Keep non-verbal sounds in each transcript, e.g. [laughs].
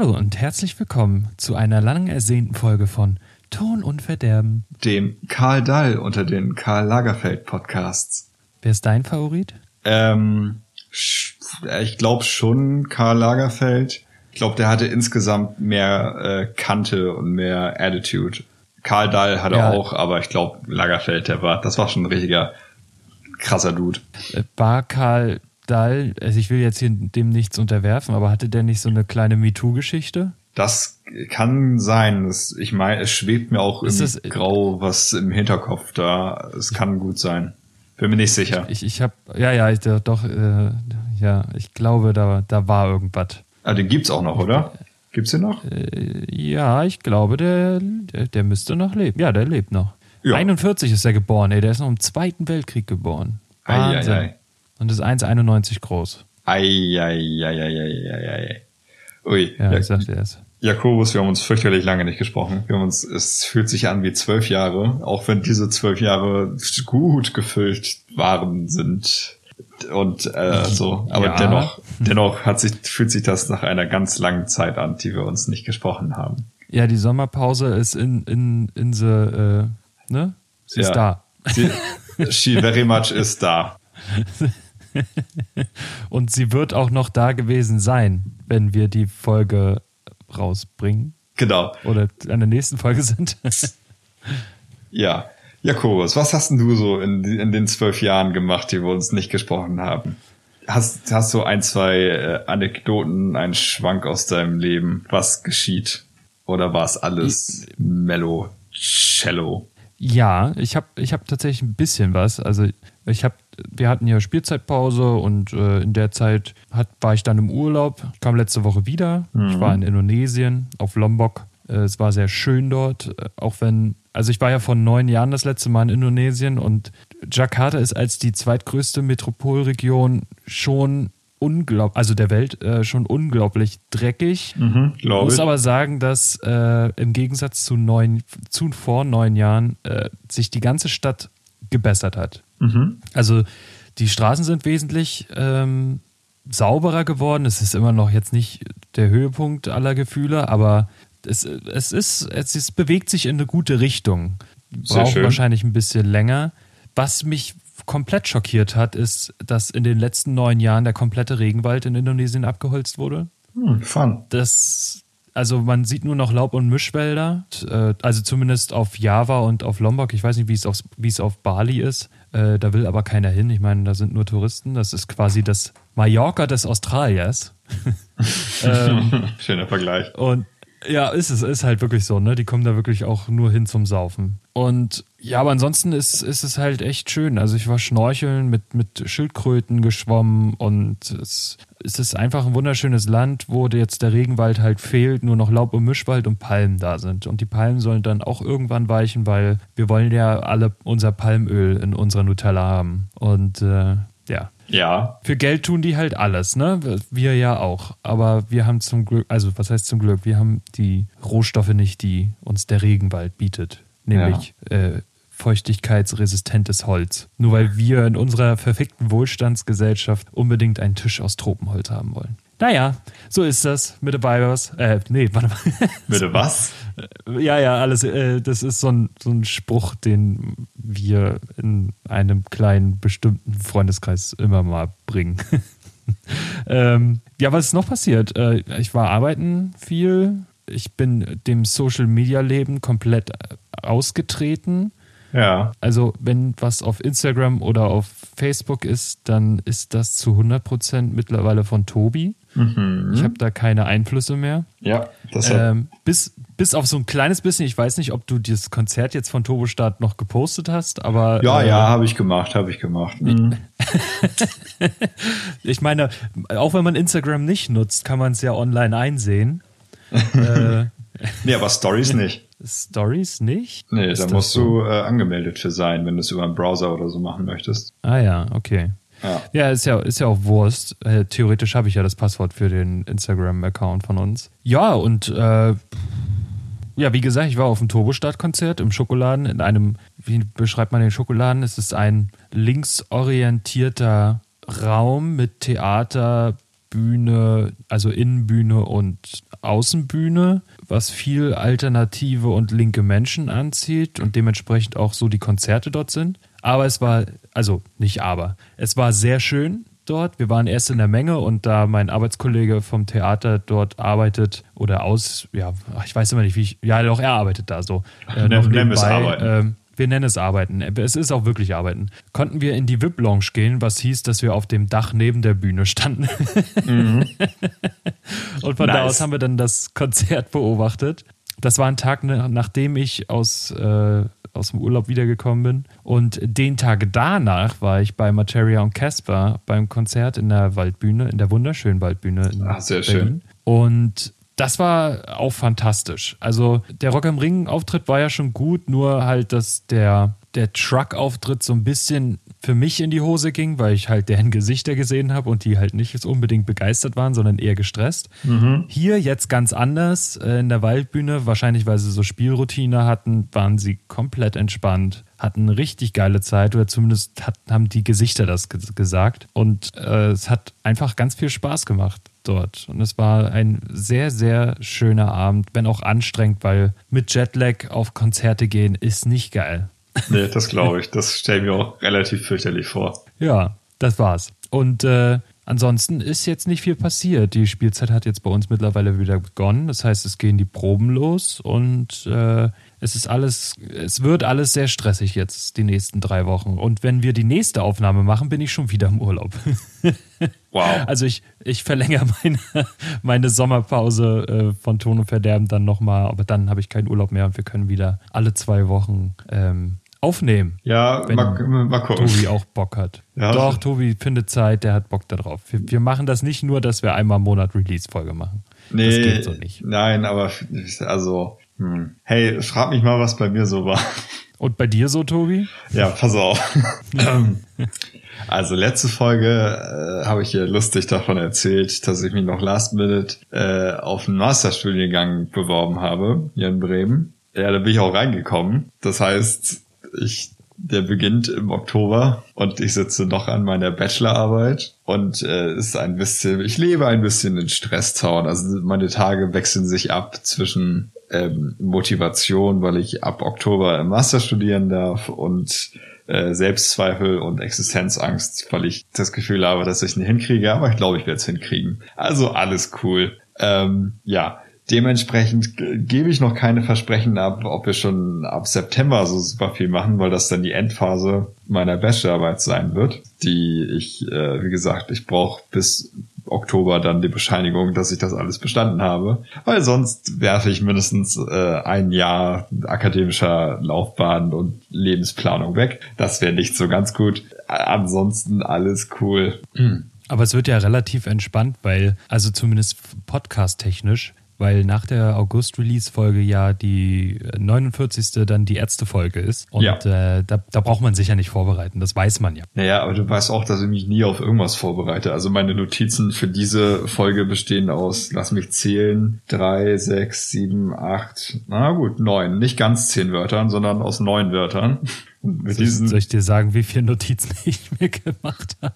Hallo und herzlich willkommen zu einer lang ersehnten Folge von Ton und Verderben. Dem Karl Dall unter den Karl Lagerfeld Podcasts. Wer ist dein Favorit? Ähm, ich glaube schon Karl Lagerfeld. Ich glaube, der hatte insgesamt mehr äh, Kante und mehr Attitude. Karl Dall hatte ja. auch, aber ich glaube, Lagerfeld, der war, das war schon ein richtiger krasser Dude. Äh, war Karl Dall, also ich will jetzt hier dem nichts unterwerfen, aber hatte der nicht so eine kleine MeToo-Geschichte? Das kann sein. Das, ich meine, es schwebt mir auch ist irgendwie grau was im Hinterkopf da. Es kann gut sein. Bin mir nicht sicher. Ich, ich habe, ja, ja, ich, doch, äh, ja, ich glaube, da, da war irgendwas. Ah, den gibt's auch noch, oder? Gibt's den noch? Äh, ja, ich glaube, der, der, der, müsste noch leben. Ja, der lebt noch. Ja. 41 ist er geboren, ey. Der ist noch im Zweiten Weltkrieg geboren. Wahnsinn. Ei, ei, ei. Und ist 1,91 groß. Eieieiei. Ui. Ja, ich sagte es. Jakobus, wir haben uns fürchterlich lange nicht gesprochen. Wir haben uns, es fühlt sich an wie zwölf Jahre, auch wenn diese zwölf Jahre gut gefüllt waren, sind. Und äh, so, aber ja. dennoch, dennoch hat sich, fühlt sich das nach einer ganz langen Zeit an, die wir uns nicht gesprochen haben. Ja, die Sommerpause ist in, in, in the, äh, ne? Sie ja. ist da. Sie, [laughs] she very much is da. [laughs] [laughs] Und sie wird auch noch da gewesen sein, wenn wir die Folge rausbringen. Genau. Oder an der nächsten Folge sind. [laughs] ja. Jakobus, was hast denn du so in, in den zwölf Jahren gemacht, die wir uns nicht gesprochen haben? Hast, hast du ein, zwei äh, Anekdoten, einen Schwank aus deinem Leben? Was geschieht? Oder war es alles ich, mellow, cello? Ja, ich habe ich hab tatsächlich ein bisschen was. Also ich habe, wir hatten ja Spielzeitpause und äh, in der Zeit hat, war ich dann im Urlaub. Ich kam letzte Woche wieder. Mhm. Ich war in Indonesien auf Lombok. Äh, es war sehr schön dort, äh, auch wenn, also ich war ja vor neun Jahren das letzte Mal in Indonesien und Jakarta ist als die zweitgrößte Metropolregion schon unglaublich, also der Welt äh, schon unglaublich dreckig. Mhm, Muss ich. aber sagen, dass äh, im Gegensatz zu neun, zu vor neun Jahren äh, sich die ganze Stadt gebessert hat. Mhm. Also die Straßen sind wesentlich ähm, sauberer geworden. Es ist immer noch jetzt nicht der Höhepunkt aller Gefühle, aber es, es ist, es ist, bewegt sich in eine gute Richtung. Braucht wahrscheinlich ein bisschen länger. Was mich komplett schockiert hat, ist, dass in den letzten neun Jahren der komplette Regenwald in Indonesien abgeholzt wurde. Hm, fun. Das, also man sieht nur noch Laub- und Mischwälder, äh, also zumindest auf Java und auf Lombok. Ich weiß nicht, wie es auf, wie es auf Bali ist. Äh, da will aber keiner hin. Ich meine, da sind nur Touristen. Das ist quasi das Mallorca des Australiers. [laughs] ähm, Schöner Vergleich. Und ja, ist es, ist halt wirklich so, ne? Die kommen da wirklich auch nur hin zum Saufen. Und ja, aber ansonsten ist, ist es halt echt schön. Also ich war schnorcheln mit, mit Schildkröten geschwommen und es, es ist einfach ein wunderschönes Land, wo jetzt der Regenwald halt fehlt, nur noch Laub- und Mischwald und Palmen da sind. Und die Palmen sollen dann auch irgendwann weichen, weil wir wollen ja alle unser Palmöl in unserer Nutella haben. Und äh, ja, ja. Für Geld tun die halt alles, ne? Wir ja auch. Aber wir haben zum Glück, also was heißt zum Glück? Wir haben die Rohstoffe nicht, die uns der Regenwald bietet. Nämlich ja. äh, feuchtigkeitsresistentes Holz. Nur weil wir in unserer verfickten Wohlstandsgesellschaft unbedingt einen Tisch aus Tropenholz haben wollen. Naja, so ist das mit der BIOS. Äh, nee, warte mal. [laughs] Mit der was? Ja, ja, alles. Äh, das ist so ein, so ein Spruch, den wir in einem kleinen bestimmten Freundeskreis immer mal bringen. [laughs] ähm, ja, was ist noch passiert? Äh, ich war arbeiten viel. Ich bin dem Social Media Leben komplett ausgetreten. Ja. Also, wenn was auf Instagram oder auf Facebook ist, dann ist das zu 100% mittlerweile von Tobi. Mhm. Ich habe da keine Einflüsse mehr. Ja, das ähm, bis, bis auf so ein kleines bisschen, ich weiß nicht, ob du das Konzert jetzt von Turbostart noch gepostet hast, aber. Ja, äh, ja, habe ich gemacht, habe ich gemacht. Mhm. [laughs] ich meine, auch wenn man Instagram nicht nutzt, kann man es ja online einsehen. [laughs] äh, nee, aber Stories nicht. Stories nicht? Nee, da musst so? du äh, angemeldet für sein, wenn du es über einen Browser oder so machen möchtest. Ah ja, okay. Ja. ja, ist ja, ist ja auch Wurst. Äh, theoretisch habe ich ja das Passwort für den Instagram-Account von uns. Ja, und äh, ja, wie gesagt, ich war auf dem Turbostart-Konzert im Schokoladen, in einem, wie beschreibt man den Schokoladen? Es ist ein linksorientierter Raum mit Theater, Bühne, also Innenbühne und Außenbühne, was viel alternative und linke Menschen anzieht und dementsprechend auch so die Konzerte dort sind. Aber es war, also nicht aber, es war sehr schön dort. Wir waren erst in der Menge und da mein Arbeitskollege vom Theater dort arbeitet oder aus, ja, ich weiß immer nicht, wie ich, ja, doch, er arbeitet da so. Äh, noch nebenbei, ähm, wir nennen es Arbeiten. Es ist auch wirklich Arbeiten. Konnten wir in die VIP-Lounge gehen, was hieß, dass wir auf dem Dach neben der Bühne standen. Mhm. [laughs] Und von nice. da aus haben wir dann das Konzert beobachtet. Das war ein Tag, nachdem ich aus, äh, aus dem Urlaub wiedergekommen bin. Und den Tag danach war ich bei Materia und Casper beim Konzert in der Waldbühne, in der wunderschönen Waldbühne in Ach, sehr Berlin. schön. Und das war auch fantastisch. Also der Rock am Ring Auftritt war ja schon gut, nur halt, dass der, der Truck-Auftritt so ein bisschen für mich in die Hose ging, weil ich halt deren Gesichter gesehen habe und die halt nicht unbedingt begeistert waren, sondern eher gestresst. Mhm. Hier jetzt ganz anders äh, in der Waldbühne, wahrscheinlich weil sie so Spielroutine hatten, waren sie komplett entspannt, hatten eine richtig geile Zeit oder zumindest hat, haben die Gesichter das gesagt und äh, es hat einfach ganz viel Spaß gemacht dort. Und es war ein sehr, sehr schöner Abend, wenn auch anstrengend, weil mit Jetlag auf Konzerte gehen ist nicht geil. [laughs] Nee, das glaube ich. Das stelle ich mir auch relativ fürchterlich vor. Ja, das war's. Und äh, ansonsten ist jetzt nicht viel passiert. Die Spielzeit hat jetzt bei uns mittlerweile wieder begonnen. Das heißt, es gehen die Proben los und äh, es ist alles, es wird alles sehr stressig jetzt die nächsten drei Wochen. Und wenn wir die nächste Aufnahme machen, bin ich schon wieder im Urlaub. [laughs] Wow. Also ich, ich verlängere meine, meine Sommerpause äh, von Ton und Verderben dann nochmal, aber dann habe ich keinen Urlaub mehr und wir können wieder alle zwei Wochen ähm, aufnehmen. Ja, wenn mal, mal gucken. Tobi auch Bock hat. Ja, Doch, Tobi findet Zeit, der hat Bock darauf. Wir, wir machen das nicht nur, dass wir einmal im Monat Release-Folge machen. Nee, das geht so nicht. Nein, aber also, hm. hey, frag mich mal, was bei mir so war. Und bei dir so, Tobi? Ja, pass auf. [laughs] also letzte Folge äh, habe ich hier lustig davon erzählt, dass ich mich noch last minute äh, auf einen Masterstudiengang beworben habe, hier in Bremen. Ja, da bin ich auch reingekommen. Das heißt, ich der beginnt im Oktober und ich sitze noch an meiner Bachelorarbeit und äh, ist ein bisschen, ich lebe ein bisschen in Stresszaun. Also meine Tage wechseln sich ab zwischen ähm, Motivation, weil ich ab Oktober im Master studieren darf und äh, Selbstzweifel und Existenzangst, weil ich das Gefühl habe, dass ich es nicht hinkriege, aber ich glaube, ich werde es hinkriegen. Also alles cool. Ähm, ja, dementsprechend gebe ich noch keine Versprechen ab, ob wir schon ab September so super viel machen, weil das dann die Endphase meiner Bachelorarbeit sein wird, die ich, äh, wie gesagt, ich brauche bis Oktober dann die Bescheinigung, dass ich das alles bestanden habe. Weil sonst werfe ich mindestens äh, ein Jahr akademischer Laufbahn und Lebensplanung weg. Das wäre nicht so ganz gut. Ansonsten alles cool. Aber es wird ja relativ entspannt, weil, also zumindest podcast-technisch, weil nach der August-Release-Folge ja die 49. dann die Ärzte-Folge ist. Und ja. äh, da, da braucht man sich ja nicht vorbereiten, das weiß man ja. Naja, aber du weißt auch, dass ich mich nie auf irgendwas vorbereite. Also meine Notizen für diese Folge bestehen aus, lass mich zählen, drei, sechs, sieben, acht, na gut, neun. Nicht ganz zehn Wörtern, sondern aus neun Wörtern. [laughs] Mit soll, diesen soll ich dir sagen, wie viele Notizen [laughs] ich mir gemacht habe?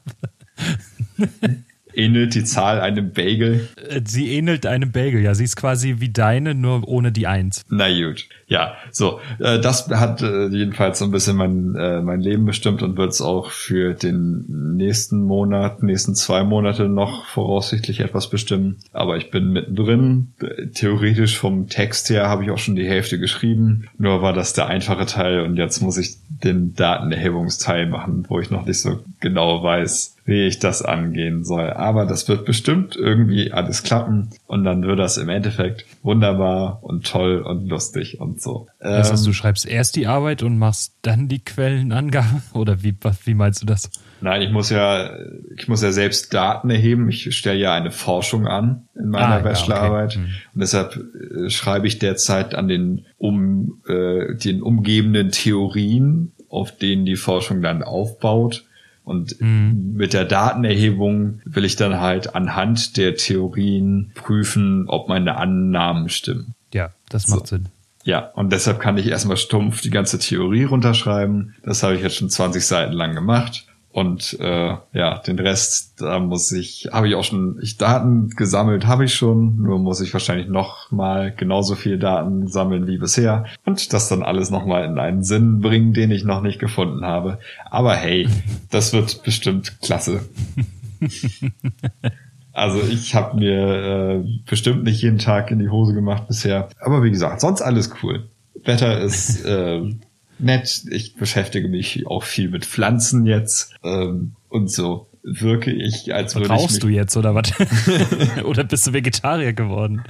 [laughs] Ähnelt die Zahl einem Bagel? Äh, sie ähnelt einem Bagel, ja. Sie ist quasi wie deine, nur ohne die Eins. Na gut. Ja, so. Äh, das hat äh, jedenfalls so ein bisschen mein, mein Leben bestimmt und wird es auch für den nächsten Monat, nächsten zwei Monate noch voraussichtlich etwas bestimmen. Aber ich bin mittendrin. Theoretisch vom Text her habe ich auch schon die Hälfte geschrieben. Nur war das der einfache Teil und jetzt muss ich den Datenerhebungsteil machen, wo ich noch nicht so genau weiß, wie ich das angehen soll. Aber das wird bestimmt irgendwie alles klappen und dann wird das im Endeffekt wunderbar und toll und lustig und so. Das heißt, du ähm, schreibst erst die Arbeit und machst dann die Quellenangabe [laughs] oder wie, wie meinst du das? Nein, ich muss ja, ich muss ja selbst Daten erheben. Ich stelle ja eine Forschung an in meiner ah, Bachelorarbeit ja, okay. hm. und deshalb äh, schreibe ich derzeit an den um äh, den umgebenden Theorien, auf denen die Forschung dann aufbaut und mhm. mit der Datenerhebung will ich dann halt anhand der Theorien prüfen, ob meine Annahmen stimmen. Ja, das macht so. Sinn. Ja, und deshalb kann ich erstmal stumpf die ganze Theorie runterschreiben. Das habe ich jetzt schon 20 Seiten lang gemacht. Und äh, ja, den Rest, da muss ich, habe ich auch schon, ich Daten gesammelt, habe ich schon, nur muss ich wahrscheinlich noch mal genauso viel Daten sammeln wie bisher und das dann alles noch mal in einen Sinn bringen, den ich noch nicht gefunden habe. Aber hey, [laughs] das wird bestimmt klasse. Also ich habe mir äh, bestimmt nicht jeden Tag in die Hose gemacht bisher. Aber wie gesagt, sonst alles cool. Wetter ist [laughs] äh, nett. Ich beschäftige mich auch viel mit Pflanzen jetzt ähm, und so wirke ich, als würde Rauchst ich du jetzt oder was? [laughs] oder bist du Vegetarier geworden?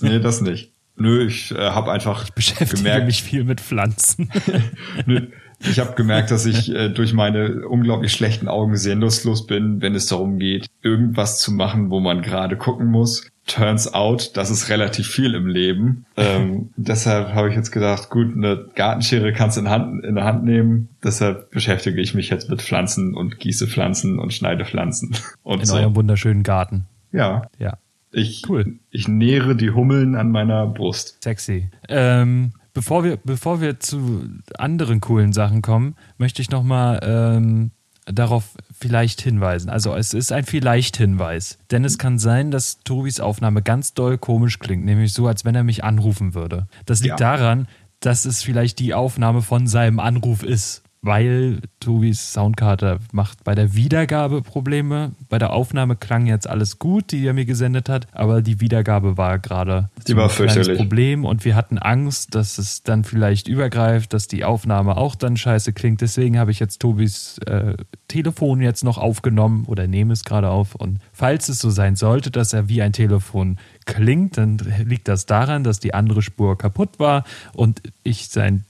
nee, das nicht. Nö, ich äh, habe einfach ich beschäftige gemerkt, mich viel mit Pflanzen. [laughs] Nö, ich habe gemerkt, dass ich äh, durch meine unglaublich schlechten Augen sehr lustlos bin, wenn es darum geht, irgendwas zu machen, wo man gerade gucken muss. Turns out, das ist relativ viel im Leben. Ähm, [laughs] deshalb habe ich jetzt gedacht, gut, eine Gartenschere kannst du in, Hand, in der Hand nehmen. Deshalb beschäftige ich mich jetzt mit Pflanzen und gieße Pflanzen und schneide Pflanzen. [laughs] Und In so. eurem wunderschönen Garten. Ja, Ja, ich, Cool. ich nähere die Hummeln an meiner Brust. sexy. Ähm, bevor, wir, bevor wir zu anderen coolen Sachen kommen, möchte ich nochmal ähm, darauf vielleicht hinweisen. Also es ist ein vielleicht Hinweis. Denn es kann sein, dass Tobis Aufnahme ganz doll komisch klingt, nämlich so, als wenn er mich anrufen würde. Das liegt Ja. daran, dass es vielleicht die Aufnahme von seinem Anruf ist. Weil Tobis Soundkarte macht bei der Wiedergabe Probleme. Bei der Aufnahme klang jetzt alles gut, die er mir gesendet hat, aber die Wiedergabe war gerade Die war ein. Problem und wir hatten Angst, dass es dann vielleicht übergreift, dass die Aufnahme auch dann scheiße klingt. Deswegen habe ich jetzt Tobis äh, Telefon jetzt noch aufgenommen oder nehme es gerade auf. Und falls es so sein sollte, dass er wie ein Telefon klingt, dann liegt das daran, dass die andere Spur kaputt war und ich sein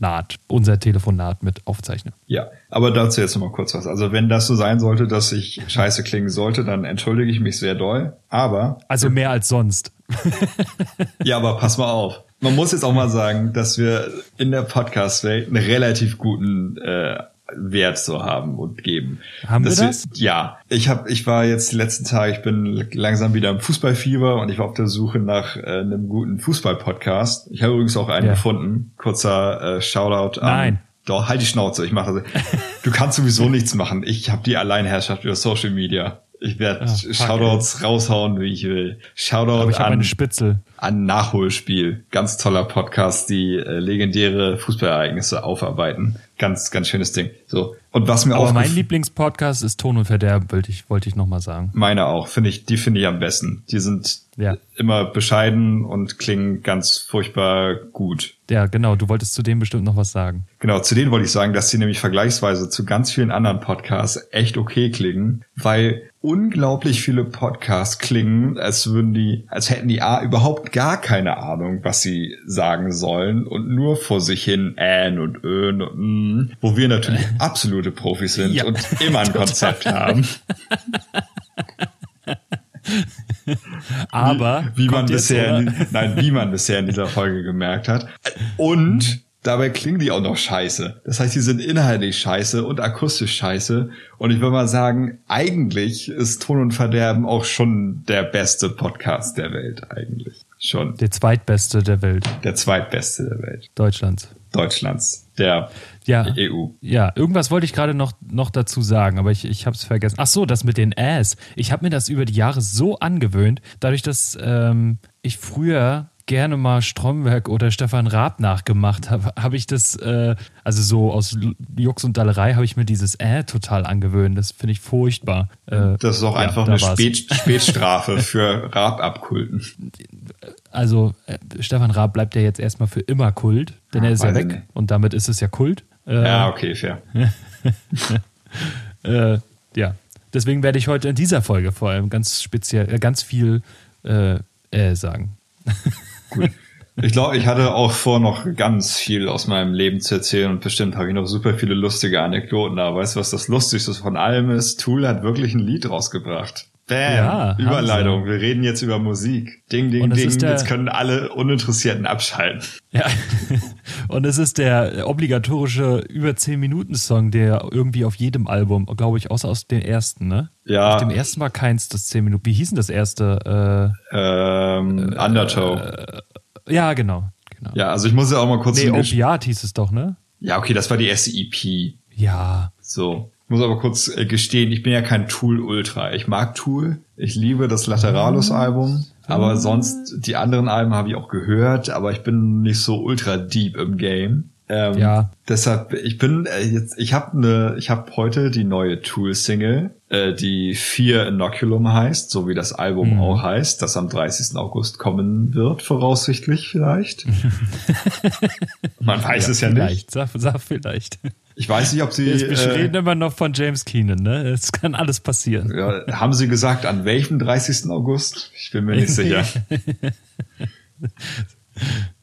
Telefonat, unser Telefonat mit aufzeichne. Ja, aber dazu jetzt noch mal kurz was. Also wenn das so sein sollte, dass ich scheiße klingen sollte, dann entschuldige ich mich sehr doll. Aber Also mehr als sonst. [laughs] Ja, aber pass mal auf. Man muss jetzt auch mal sagen, dass wir in der Podcast-Welt einen relativ guten äh, Wert so haben und geben. Haben wir Dass das? ja, ich habe, ich war jetzt die letzten Tage, ich bin langsam wieder im Fußballfieber und ich war auf der Suche nach äh, einem guten Fußball-Podcast. Ich habe übrigens auch einen Ja. gefunden. Kurzer äh, Shoutout an. Nein. Doch, halt die Schnauze. Ich mache das. [laughs] Du kannst sowieso nichts machen. Ich habe die Alleinherrschaft über Social Media. Ich werde Ah, Shoutouts raushauen, wie ich will. Shoutout Aber ich habe an eine Spitzel. Ein Nachholspiel. Ganz toller Podcast, die äh, legendäre Fußballereignisse aufarbeiten. Ganz, ganz schönes Ding. So. Und was mir auch mein Lieblingspodcast ist Ton und Verderben, wollte ich, wollte ich nochmal sagen. meine auch, finde ich, die finde ich am besten. Die sind Ja. immer bescheiden und klingen ganz furchtbar gut. Ja, genau, du wolltest zu dem bestimmt noch was sagen. Genau, zu denen wollte ich sagen, dass sie nämlich vergleichsweise zu ganz vielen anderen Podcasts echt okay klingen, weil unglaublich viele Podcasts klingen, als würden die, als hätten die A überhaupt gar keine Ahnung, was sie sagen sollen und nur vor sich hin ähn und öhn und mm, wo wir natürlich absolute Profis sind Ja, und immer ein Konzept [laughs] haben. Aber wie man kommt jetzt, bisher, in, nein, wie man bisher in dieser Folge gemerkt hat. Und dabei klingen die auch noch scheiße. Das heißt, die sind inhaltlich scheiße und akustisch scheiße. Und ich würde mal sagen, eigentlich ist Ton und Verderben auch schon der beste Podcast der Welt, eigentlich. Schon. der zweitbeste der Welt, Der zweitbeste der Welt. Deutschlands. Deutschlands. Der Ja. EU. Ja, irgendwas wollte ich gerade noch, noch dazu sagen, aber ich, ich habe es vergessen. Ach so, das mit den Ass. Ich habe mir das über die Jahre so angewöhnt, dadurch, dass ähm, ich früher gerne mal Stromberg oder Stefan Raab nachgemacht habe, habe ich das, äh, also so aus Jux und Dallerei habe ich mir dieses Äh total angewöhnt. Das finde ich furchtbar. Äh, Das ist auch ja, einfach eine. Spät Spätstrafe [laughs] für Raab-Abkulten. Also äh, Stefan Raab bleibt ja jetzt erstmal für immer Kult, denn er ist ja weg und damit ist es ja Kult. Äh, Ja, okay, fair. [laughs] Äh, ja, deswegen werde ich heute in dieser Folge vor allem ganz speziell, äh, ganz viel äh, äh, sagen. [laughs] Gut. Ich glaube, ich hatte auch vor, noch ganz viel aus meinem Leben zu erzählen und bestimmt habe ich noch super viele lustige Anekdoten. Aber weißt du, was das Lustigste von allem ist? Tool hat wirklich ein Lied rausgebracht. Bam! Ja, Überleitung. Wir reden jetzt über Musik. Ding, ding, ding. Jetzt können alle Uninteressierten abschalten. Ja. [laughs] Und es ist der obligatorische über 10 Minuten Song, der irgendwie auf jedem Album, glaube ich, außer aus dem ersten, ne? Ja. Auf dem ersten war keins das 10 Minuten. Wie hieß denn das erste? Ähm, Undertow. Äh, ja, genau. genau. ja, also ich muss ja auch mal kurz Nee, Opiat hieß es doch, ne? Ja, okay, das war die erste EP. Wie Ja. So. Ich muss aber kurz äh, gestehen, ich bin ja kein Tool-Ultra. Ich mag Tool. Ich liebe das Lateralus-Album. Aber sonst, die anderen Alben habe ich auch gehört, aber ich bin nicht so ultra deep im Game. Ähm, Ja. Deshalb, ich bin äh, jetzt, ich habe ne, ich habe heute die neue Tool-Single, äh, die Fear Inoculum heißt, so wie das Album Mhm. auch heißt, das am 30. August kommen wird, voraussichtlich vielleicht. [laughs] Man weiß es ja nicht. Sag, sag vielleicht. Ich weiß nicht, ob sie. Wir Äh, reden immer noch von James Keenan, ne? Es kann alles passieren. ja, haben sie gesagt, an welchem 30. August? Ich bin mir nicht [laughs] sicher. [laughs]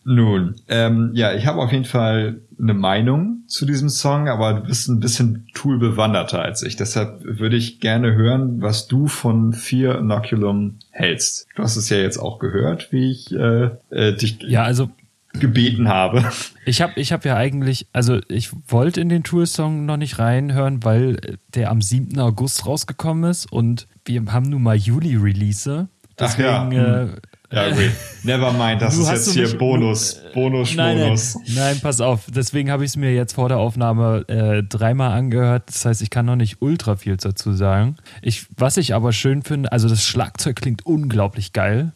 Nun, ähm, ja, ich habe auf jeden Fall eine Meinung zu diesem Song, aber du bist ein bisschen Tool bewanderter als ich. Deshalb würde ich gerne hören, was du von Fear Inoculum hältst. Du hast es ja jetzt auch gehört, wie ich äh, äh, dich Ja, also gebeten habe. ich habe ich hab ja eigentlich, also ich wollte in den Tour-Song noch nicht reinhören, weil der am 7. August rausgekommen ist und wir haben nun mal Juli-Release. Ach ja, Deswegen, äh, Ja, okay. Never mind, das Du ist jetzt hier Bonus, Bonus, Nein, nein, Bonus. nein, pass auf. Deswegen habe ich es mir jetzt vor der Aufnahme äh, dreimal angehört. Das heißt, ich kann noch nicht ultra viel dazu sagen. Ich, was ich aber schön finde, also das Schlagzeug klingt unglaublich geil.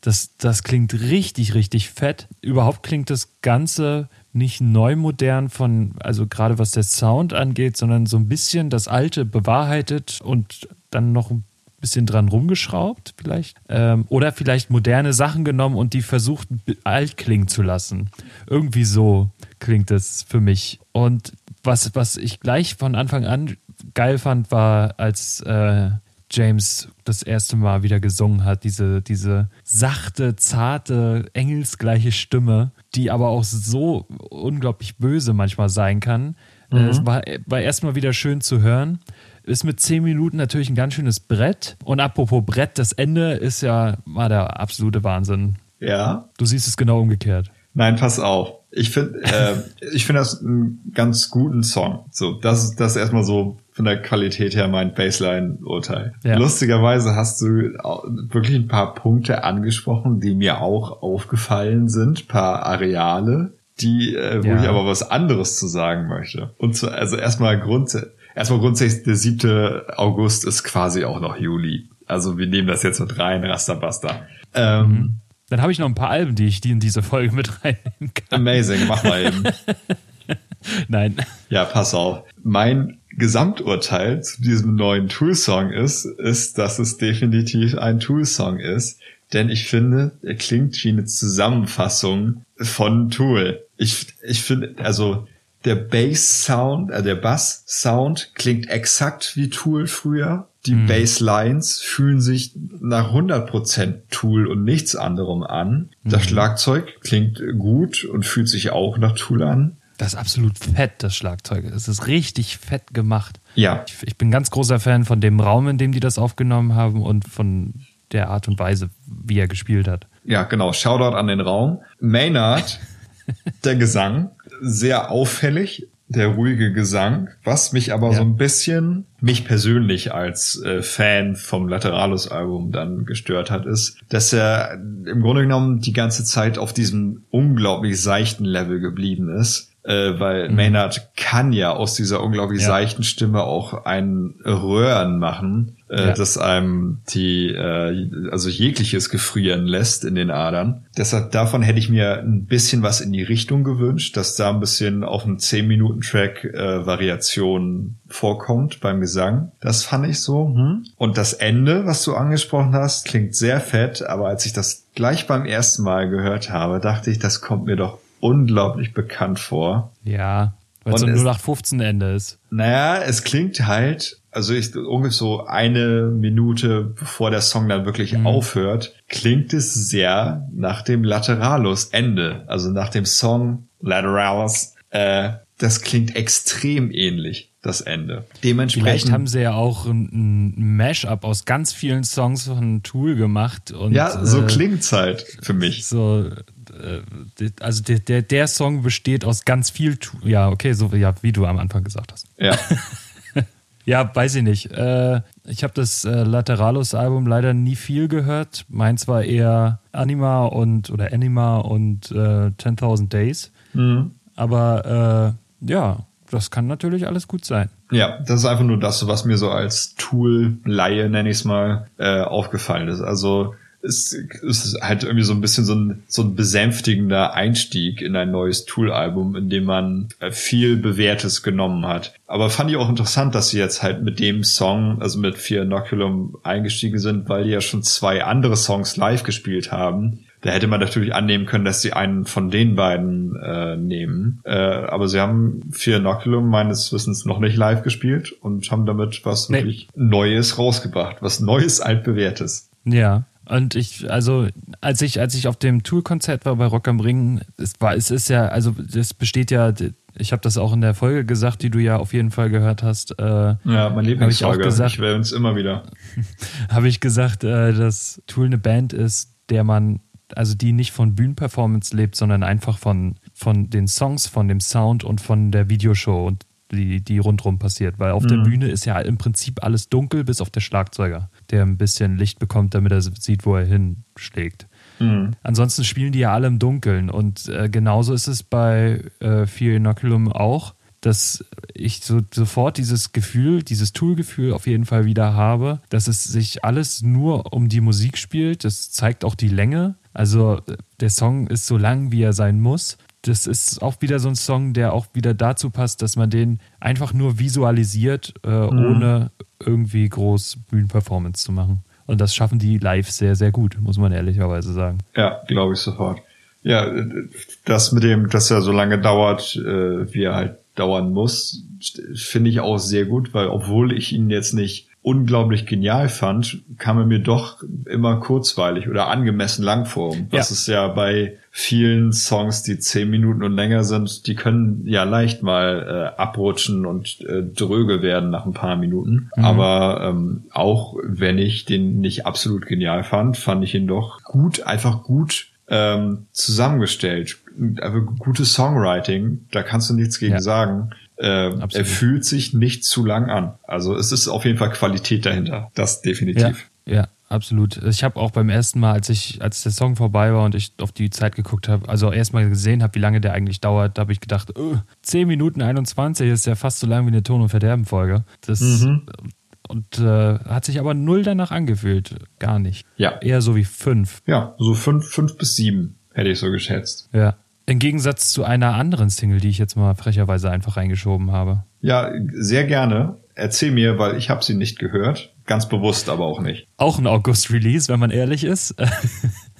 Das, das klingt richtig, richtig fett. Überhaupt klingt das Ganze nicht neu modern von, also gerade was der Sound angeht, sondern so ein bisschen das Alte bewahrheitet und dann noch ein bisschen dran rumgeschraubt, vielleicht. Ähm, oder vielleicht moderne Sachen genommen und die versucht, alt klingen zu lassen. Irgendwie so klingt es für mich. Und was, was ich gleich von Anfang an geil fand, war, als äh, James das erste Mal wieder gesungen hat, diese, diese sachte, zarte, engelsgleiche Stimme, die aber auch so unglaublich böse manchmal sein kann. Äh, Es war, war erstmal wieder schön zu hören. Ist mit zehn Minuten natürlich ein ganz schönes Brett. Und apropos Brett, das Ende ist ja mal der absolute Wahnsinn. Ja. Du siehst es genau umgekehrt. Nein, pass auf. Ich finde, äh, [laughs] ich finde das einen ganz guten Song. So, das ist das ist erstmal so von der Qualität her mein Baseline-Urteil. Ja. Lustigerweise hast du wirklich ein paar Punkte angesprochen, die mir auch aufgefallen sind, paar Areale, die, äh, wo Ja. ich aber was anderes zu sagen möchte. Und zu, also erstmal Grund, erstmal grundsätzlich der 7. August ist quasi auch noch Juli. Also wir nehmen das jetzt mit rein, Rasterbasta. Ähm, Dann habe ich noch ein paar Alben, die ich die in diese Folge mit reinnehmen kann. Amazing, mach mal eben. [laughs] Nein. Ja, pass auf. Mein Gesamturteil zu diesem neuen Tool-Song ist, ist, dass es definitiv ein Tool-Song ist. Denn ich finde, er klingt wie eine Zusammenfassung von Tool. Ich, ich finde, also der Bass-Sound, äh, der Bass-Sound klingt exakt wie Tool früher. Die Basslines fühlen sich nach 100% Tool und nichts anderem an. Das Schlagzeug klingt gut und fühlt sich auch nach Tool an. Das ist absolut fett, das Schlagzeug. Es ist richtig fett gemacht. Ja, Ich, ich bin ganz großer Fan von dem Raum, in dem die das aufgenommen haben und von der Art und Weise, wie er gespielt hat. Ja, genau. Shoutout an den Raum. Maynard, [laughs] der Gesang, sehr auffällig, der ruhige Gesang, was mich aber Ja. so ein bisschen, mich persönlich als äh, Fan vom Lateralus-Album dann gestört hat, ist, dass er im Grunde genommen die ganze Zeit auf diesem unglaublich seichten Level geblieben ist. Äh, weil Maynard kann ja aus dieser unglaublich Ja. seichten Stimme auch ein Röhren machen, äh, Ja. das einem die, äh, also jegliches gefrieren lässt in den Adern. Deshalb davon hätte ich mir ein bisschen was in die Richtung gewünscht, dass da ein bisschen auf einem 10-Minuten-Track äh, Variation vorkommt beim Gesang. Das fand ich so. Hm. Und das Ende, was du angesprochen hast, klingt sehr fett, aber als ich das gleich beim ersten Mal gehört habe, dachte ich, das kommt mir doch unglaublich bekannt vor. Ja, weil es ein es- 0815 Ende ist. Naja, es klingt halt, also ich ungefähr so eine Minute bevor der Song dann wirklich aufhört, klingt es sehr nach dem Lateralus Ende, also nach dem Song Lateralus. Äh, das klingt extrem ähnlich, das Ende. Dementsprechend. Vielleicht haben sie ja auch ein, ein Mashup aus ganz vielen Songs von Tool gemacht. Und, ja, so äh, klingt's halt für mich. So, äh, also der, der, der Song besteht aus ganz viel Tool. Ja, okay, so ja, wie du am Anfang gesagt hast. Ja. [laughs] Ja, weiß ich nicht. Äh, ich habe das äh, Lateralus-Album leider nie viel gehört. Meins war eher Anima und oder Anima und äh, 10.000 Days. Mhm. Aber äh, ja, das kann natürlich alles gut sein. Ja, das ist einfach nur das, was mir so als Tool-Laie, nenne ich es mal, äh, aufgefallen ist. Also es ist halt irgendwie so ein bisschen so ein, so ein besänftigender Einstieg in ein neues Tool-Album, in dem man äh, viel Bewährtes genommen hat. Aber fand ich auch interessant, dass sie jetzt halt mit dem Song, also mit Fear Inoculum eingestiegen sind, weil die ja schon zwei andere Songs live gespielt haben. Da hätte man natürlich annehmen können, dass sie einen von den beiden äh, nehmen. Äh, aber sie haben Fear Inoculum meines Wissens noch nicht live gespielt und haben damit was nee. wirklich Neues rausgebracht, was Neues, altbewährtes. Ja, und ich, also, als ich, als ich auf dem Tour-Konzert war bei Rock am Ring, es war, es ist ja, also, es besteht ja, ich habe das auch in der Folge gesagt, die du ja auf jeden Fall gehört hast. Äh, ja, mein Lieblingsfolge. Ich, ich wähle uns immer wieder. [laughs] habe ich gesagt, äh, dass Tool eine Band ist, der man, also die nicht von Bühnenperformance lebt, sondern einfach von, von den Songs, von dem Sound und von der Videoshow. Und die, die rundrum passiert. Weil auf mhm. der Bühne ist ja im Prinzip alles dunkel, bis auf der Schlagzeuger, der ein bisschen Licht bekommt, damit er sieht, wo er hinschlägt. Mhm. Ansonsten spielen die ja alle im Dunkeln. Und äh, genauso ist es bei äh, Fear Inoculum auch, dass ich so, sofort dieses Gefühl, dieses Tool-Gefühl auf jeden Fall wieder habe, dass es sich alles nur um die Musik spielt. Das zeigt auch die Länge. Also äh, der Song ist so lang, wie er sein muss das ist auch wieder so ein Song, der auch wieder dazu passt, dass man den einfach nur visualisiert, äh, mhm. ohne irgendwie groß Bühnenperformance zu machen. Und das schaffen die live sehr, sehr gut, muss man ehrlicherweise sagen. Ja, glaube ich sofort. Ja, das mit dem, dass er so lange dauert, äh, wie er halt dauern muss, finde ich auch sehr gut, weil obwohl ich ihn jetzt nicht unglaublich genial fand, kam er mir doch immer kurzweilig oder angemessen lang vor. Was ja. ist ja bei vielen Songs, die zehn Minuten und länger sind, die können ja leicht mal äh, abrutschen und äh, dröge werden nach ein paar Minuten. Mhm. Aber ähm, auch wenn ich den nicht absolut genial fand, fand ich ihn doch gut, einfach gut ähm, zusammengestellt. Also gutes Songwriting, da kannst du nichts gegen ja. sagen. Äh, er fühlt sich nicht zu lang an. Also es ist auf jeden Fall Qualität dahinter. Das definitiv. Ja, ja absolut. Ich habe auch beim ersten Mal, als ich, als der Song vorbei war und ich auf die Zeit geguckt habe, also erstmal gesehen habe, wie lange der eigentlich dauert, da habe ich gedacht, oh, 10 Minuten 21 ist ja fast so lang wie eine Ton- und Verderben-Folge. Das mhm. und äh, hat sich aber null danach angefühlt. Gar nicht. Ja. Eher so wie fünf. Ja, so fünf, fünf bis sieben hätte ich so geschätzt. Ja. Im Gegensatz zu einer anderen Single, die ich jetzt mal frecherweise einfach reingeschoben habe. Ja, sehr gerne. Erzähl mir, weil ich habe sie nicht gehört. Ganz bewusst aber auch nicht. Auch ein August-Release, wenn man ehrlich ist.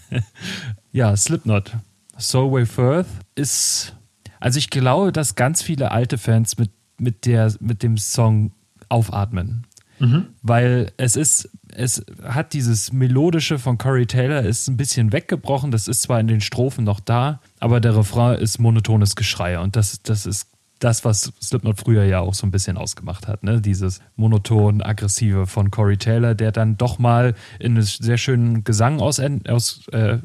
[laughs] ja, Slipknot. So Way Firth ist. Also ich glaube, dass ganz viele alte Fans mit, mit, der, mit dem Song aufatmen. Mhm. Weil es ist, es hat dieses Melodische von Corey Taylor ist ein bisschen weggebrochen. Das ist zwar in den Strophen noch da, aber der Refrain ist monotones Geschrei. Und das, das ist das, was Slipknot früher ja auch so ein bisschen ausgemacht hat, ne? Dieses monoton aggressive von Corey Taylor, der dann doch mal in einem sehr schönen Gesang aus, aus äh,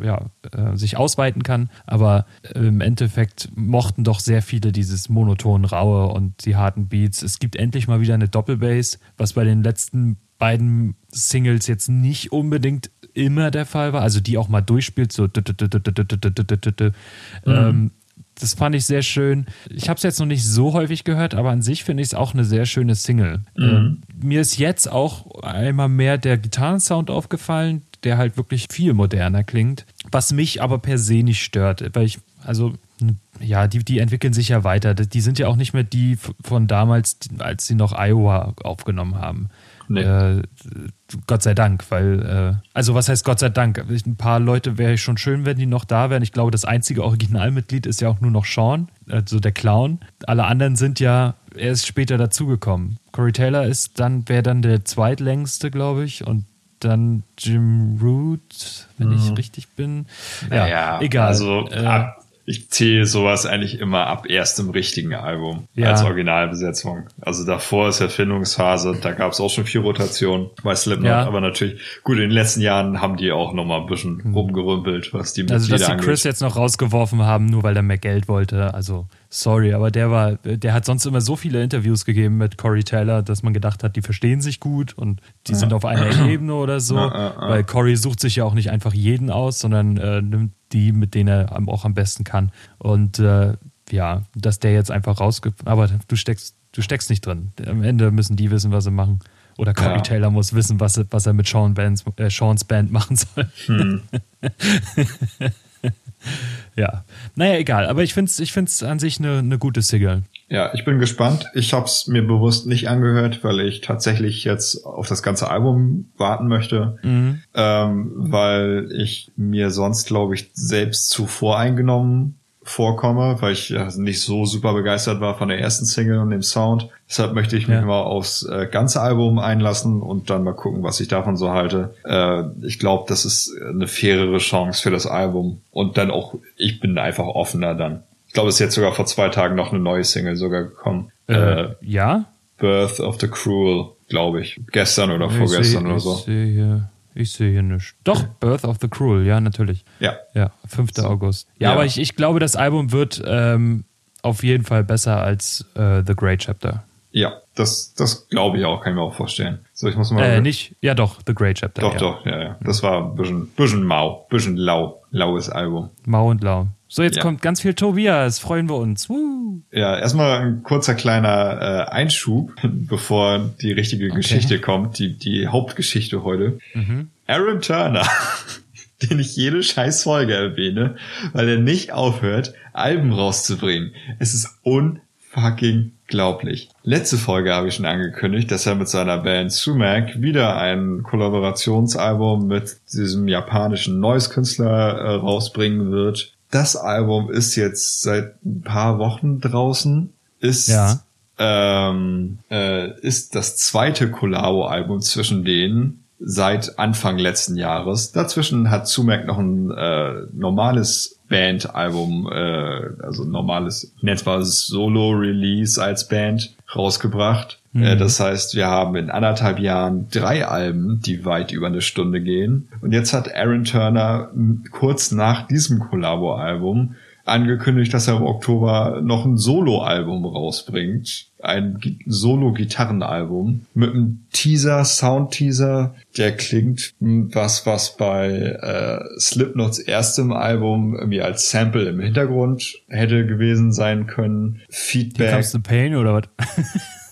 ja, äh, sich ausweiten kann. Aber im Endeffekt mochten doch sehr viele dieses monoton raue und die harten Beats. Es gibt endlich mal wieder eine Doppelbass, was bei den letzten beiden Singles jetzt nicht unbedingt immer der Fall war, also die auch mal durchspielt, so ähm, das fand ich sehr schön. Ich habe es jetzt noch nicht so häufig gehört, aber an sich finde ich es auch eine sehr schöne Single. Mhm. Ähm, mir ist jetzt auch einmal mehr der Gitarrensound aufgefallen, der halt wirklich viel moderner klingt, was mich aber per se nicht stört, weil ich, also ja, die, die entwickeln sich ja weiter. Die sind ja auch nicht mehr die von damals, als sie noch Iowa aufgenommen haben. Nee. Äh, Gott sei Dank, weil, äh, also was heißt Gott sei Dank? Ein paar Leute wäre schon schön, wenn die noch da wären. Ich glaube, das einzige Originalmitglied ist ja auch nur noch Sean, also der Clown. Alle anderen sind ja er ist später dazugekommen. Corey Taylor ist dann, wäre dann der zweitlängste, glaube ich, und dann Jim Root, wenn mhm. ich richtig bin. Ja, naja, egal. Also äh, ab, ich zähle sowas eigentlich immer ab erstem richtigen Album ja. als Originalbesetzung. Also davor ist Erfindungsphase, da gab es auch schon viel Rotation bei Slipknot, ja. aber natürlich, gut, in den letzten Jahren haben die auch noch mal ein bisschen hm. rumgerümpelt, was die Mitglieder Also, dass sie Chris jetzt noch rausgeworfen haben, nur weil der mehr Geld wollte, also sorry, aber der war, der hat sonst immer so viele Interviews gegeben mit Corey Taylor, dass man gedacht hat, die verstehen sich gut und die ja. sind auf einer [clears throat] Ebene oder so, weil Corey sucht sich ja auch nicht einfach jeden aus, sondern äh, nimmt die, mit denen er auch am besten kann. Und äh, ja, dass der jetzt einfach rausgibt. Aber du steckst, du steckst nicht drin. Am Ende müssen die wissen, was sie machen. Oder Corey ja. Taylor muss wissen, was, was er mit Sean Bands, äh, Seans Band machen soll. Hm. [laughs] ja, naja, egal. Aber ich finde es ich find's an sich eine, eine gute Single. Ja, ich bin gespannt. Ich habe es mir bewusst nicht angehört, weil ich tatsächlich jetzt auf das ganze Album warten möchte, mhm. ähm, weil ich mir sonst, glaube ich, selbst zu voreingenommen vorkomme, weil ich ja nicht so super begeistert war von der ersten Single und dem Sound. Deshalb möchte ich mich ja. mal aufs äh, ganze Album einlassen und dann mal gucken, was ich davon so halte. Äh, ich glaube, das ist eine fairere Chance für das Album. Und dann auch, ich bin einfach offener dann. Ich glaube, es ist jetzt sogar vor zwei Tagen noch eine neue Single sogar gekommen. Äh, äh ja? Birth of the Cruel, glaube ich. Gestern oder ich vorgestern seh, oder so. Ich sehe hier. Ich sehe hier nichts. Doch, Birth of the Cruel, ja, natürlich. Ja. Ja, 5. So. August. Ja, ja, aber ich, ich glaube, das Album wird ähm, auf jeden Fall besser als äh, The Great Chapter. Ja, das, das glaube ich auch, kann ich mir auch vorstellen. So, ich muss mal. Äh, nicht, ja doch, The Great Chapter. Doch, ja. doch, ja, ja. Das war ein bisschen, bisschen mau, bisschen lau, laues Album. Mau und lau. So, jetzt ja. kommt ganz viel Tobias, freuen wir uns. Woo. Ja, erstmal ein kurzer kleiner äh, Einschub, [laughs] bevor die richtige okay. Geschichte kommt, die, die Hauptgeschichte heute. Mhm. Aaron Turner, [laughs] den ich jede scheiß Folge erwähne, weil er nicht aufhört, Alben rauszubringen. Es ist unfucking glaublich. Letzte Folge habe ich schon angekündigt, dass er mit seiner Band Sumac wieder ein Kollaborationsalbum mit diesem japanischen Noise-Künstler äh, rausbringen wird das Album ist jetzt seit ein paar Wochen draußen. Ist, ja. ähm, äh, ist das zweite Collabo-Album zwischen denen seit Anfang letzten Jahres. Dazwischen hat Sumac noch ein äh, normales Band-Album, äh, also normales, es mal Solo-Release als Band rausgebracht. Mhm. Das heißt, wir haben in anderthalb Jahren drei Alben, die weit über eine Stunde gehen. Und jetzt hat Aaron Turner kurz nach diesem Collabo-Album angekündigt, dass er im Oktober noch ein Solo-Album rausbringt. Ein Solo-Gitarrenalbum mit einem Teaser, Sound-Teaser, der klingt was, was bei äh, Slipknots erstem Album irgendwie als Sample im Hintergrund hätte gewesen sein können. Feedback. The pain oder was?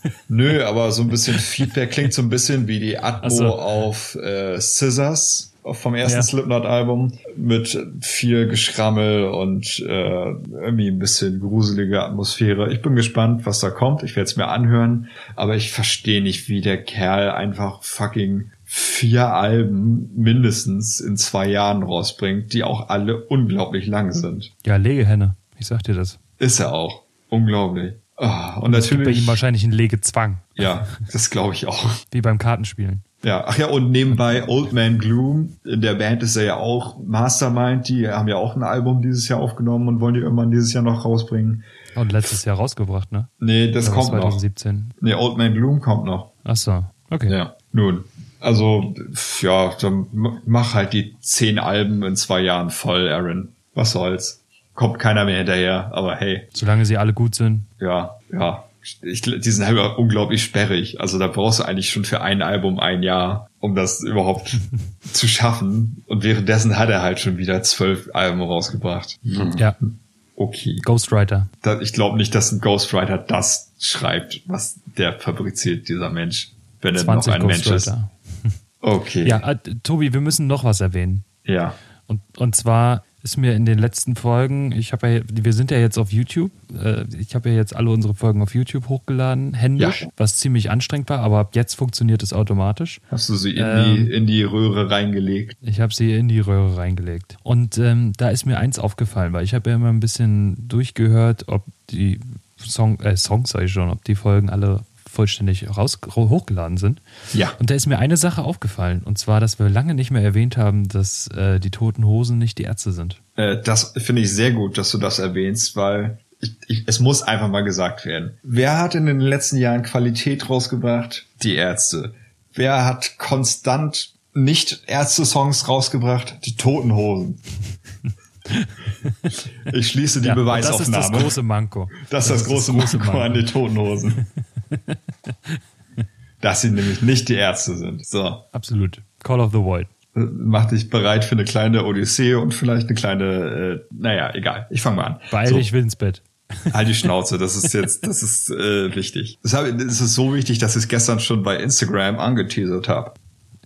[laughs] Nö, aber so ein bisschen Feedback klingt so ein bisschen wie die Atmo so. auf äh, Scissors vom ersten ja. Slipknot-Album mit viel Geschrammel und äh, irgendwie ein bisschen gruselige Atmosphäre. Ich bin gespannt, was da kommt. Ich werde es mir anhören, aber ich verstehe nicht, wie der Kerl einfach fucking vier Alben mindestens in zwei Jahren rausbringt, die auch alle unglaublich lang sind. Ja, Legehenne. Ich sag dir das. Ist er auch. Unglaublich. Oh, und, und natürlich. bei ihm wahrscheinlich ein Legezwang. Ja, das glaube ich auch. Wie beim Kartenspielen. Ja, ach ja, und nebenbei Old Man Gloom, in der Band ist er ja auch Mastermind, die haben ja auch ein Album dieses Jahr aufgenommen und wollen die irgendwann dieses Jahr noch rausbringen. Und letztes Jahr rausgebracht, ne? Nee, das Oder kommt 2017. noch. Nee, Old Man Gloom kommt noch. Ach so, okay. Ja, nun. Also, ja, dann mach halt die zehn Alben in zwei Jahren voll, Aaron. Was soll's? Kommt keiner mehr hinterher, aber hey. Solange sie alle gut sind. Ja, ja ich, die sind halt unglaublich sperrig. Also da brauchst du eigentlich schon für ein Album ein Jahr, um das überhaupt [laughs] zu schaffen. Und währenddessen hat er halt schon wieder zwölf Alben rausgebracht. Hm. Ja. Okay. Ghostwriter. Da, ich glaube nicht, dass ein Ghostwriter das schreibt, was der fabriziert, dieser Mensch, wenn er noch ein Mensch ist. Okay. Ja, äh, Tobi, wir müssen noch was erwähnen. Ja. Und, und zwar ist mir in den letzten Folgen, ich habe ja, wir sind ja jetzt auf YouTube, äh, ich habe ja jetzt alle unsere Folgen auf YouTube hochgeladen, händisch, ja. was ziemlich anstrengend war, aber ab jetzt funktioniert es automatisch. Hast du sie in, ähm, die, in die Röhre reingelegt? Ich habe sie in die Röhre reingelegt. Und ähm, da ist mir eins aufgefallen, weil ich habe ja immer ein bisschen durchgehört, ob die Song, äh, Songs sag ich schon, ob die Folgen alle vollständig raus, hochgeladen sind. Ja. Und da ist mir eine Sache aufgefallen, und zwar, dass wir lange nicht mehr erwähnt haben, dass äh, die Toten Hosen nicht die Ärzte sind. Äh, das finde ich sehr gut, dass du das erwähnst, weil ich, ich, es muss einfach mal gesagt werden. Wer hat in den letzten Jahren Qualität rausgebracht? Die Ärzte. Wer hat konstant nicht Ärzte-Songs rausgebracht? Die Toten Hosen. [laughs] Ich schließe die ja, Beweisaufnahme. Das ist das große Manko. Das, das ist das, große, das große Manko, Manko an die Toten Hosen. Dass sie nämlich nicht die Ärzte sind. So. Absolut. Call of the Void. Mach dich bereit für eine kleine Odyssee und vielleicht eine kleine, äh, naja, egal. Ich fange mal an. Beeil so. dich, will ins Bett. Halt die Schnauze, das ist jetzt, das ist äh, wichtig. Das, hab, das ist so wichtig, dass ich es gestern schon bei Instagram angeteasert habe.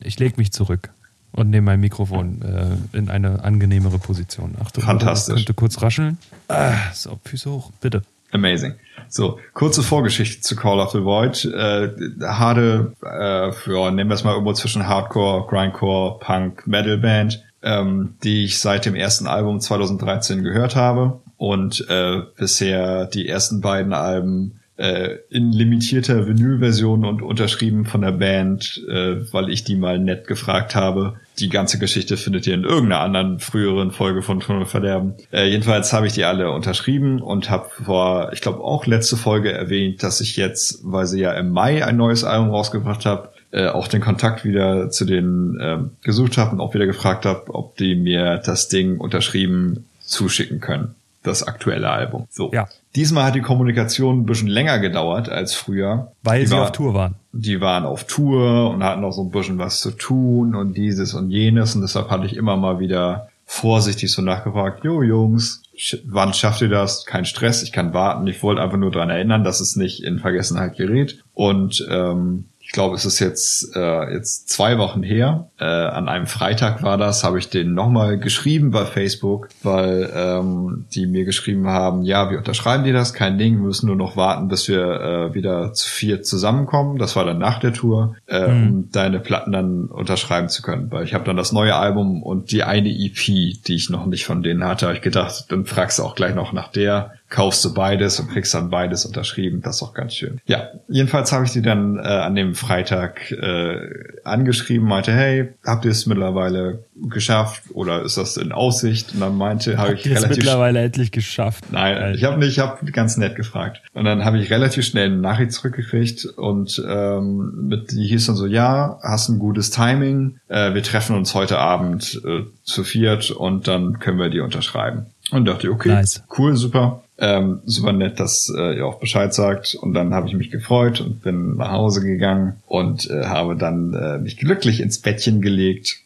Ich lege mich zurück und nehme mein Mikrofon äh, in eine angenehmere Position. Achtung, Fantastisch. könnte kurz rascheln. Ah, so, Füße hoch, bitte. Amazing. So, kurze Vorgeschichte zu Call of the Void. Äh, harte, äh, ja, nehmen wir es mal irgendwo zwischen Hardcore, Grindcore, Punk, Metal Band, ähm, die ich seit dem ersten Album 2013 gehört habe und äh, bisher die ersten beiden Alben äh, in limitierter Vinylversion und unterschrieben von der Band, äh, weil ich die mal nett gefragt habe. Die ganze Geschichte findet ihr in irgendeiner anderen früheren Folge von Tunnel Verderben. Äh, jedenfalls habe ich die alle unterschrieben und habe vor, ich glaube auch letzte Folge erwähnt, dass ich jetzt, weil sie ja im Mai ein neues Album rausgebracht habe, äh, auch den Kontakt wieder zu denen äh, gesucht habe und auch wieder gefragt habe, ob die mir das Ding unterschrieben zuschicken können das aktuelle Album. So. Ja. Diesmal hat die Kommunikation ein bisschen länger gedauert als früher. Weil die sie war, auf Tour waren. Die waren auf Tour und hatten noch so ein bisschen was zu tun und dieses und jenes und deshalb hatte ich immer mal wieder vorsichtig so nachgefragt, jo Jungs, wann schafft ihr das? Kein Stress, ich kann warten. Ich wollte einfach nur dran erinnern, dass es nicht in Vergessenheit gerät. Und ähm, ich glaube, es ist jetzt, äh, jetzt zwei Wochen her. Äh, an einem Freitag war das, habe ich denen nochmal geschrieben bei Facebook, weil ähm, die mir geschrieben haben, ja, wir unterschreiben dir das, kein Ding, wir müssen nur noch warten, bis wir äh, wieder zu vier zusammenkommen. Das war dann nach der Tour, äh, Mhm. um deine Platten dann unterschreiben zu können. Weil ich habe dann das neue Album und die eine EP, die ich noch nicht von denen hatte, habe ich gedacht, dann fragst du auch gleich noch nach der kaufst du beides und kriegst dann beides unterschrieben. Das ist doch ganz schön. Ja, jedenfalls habe ich die dann äh, an dem Freitag äh, angeschrieben, meinte, hey, habt ihr es mittlerweile geschafft oder ist das in Aussicht? Und dann meinte, habe ich relativ mittlerweile endlich geschafft. Nein, Alter. ich habe nicht, ich habe ganz nett gefragt. Und dann habe ich relativ schnell eine Nachricht zurückgekriegt und ähm, mit, die hieß dann so, ja, hast ein gutes Timing, äh, wir treffen uns heute Abend äh, zu viert und dann können wir die unterschreiben. Und dachte, okay, Nice. cool, super. Ähm, super nett, dass äh, ihr auch Bescheid sagt. Und dann habe ich mich gefreut und bin nach Hause gegangen und äh, habe dann äh, mich glücklich ins Bettchen gelegt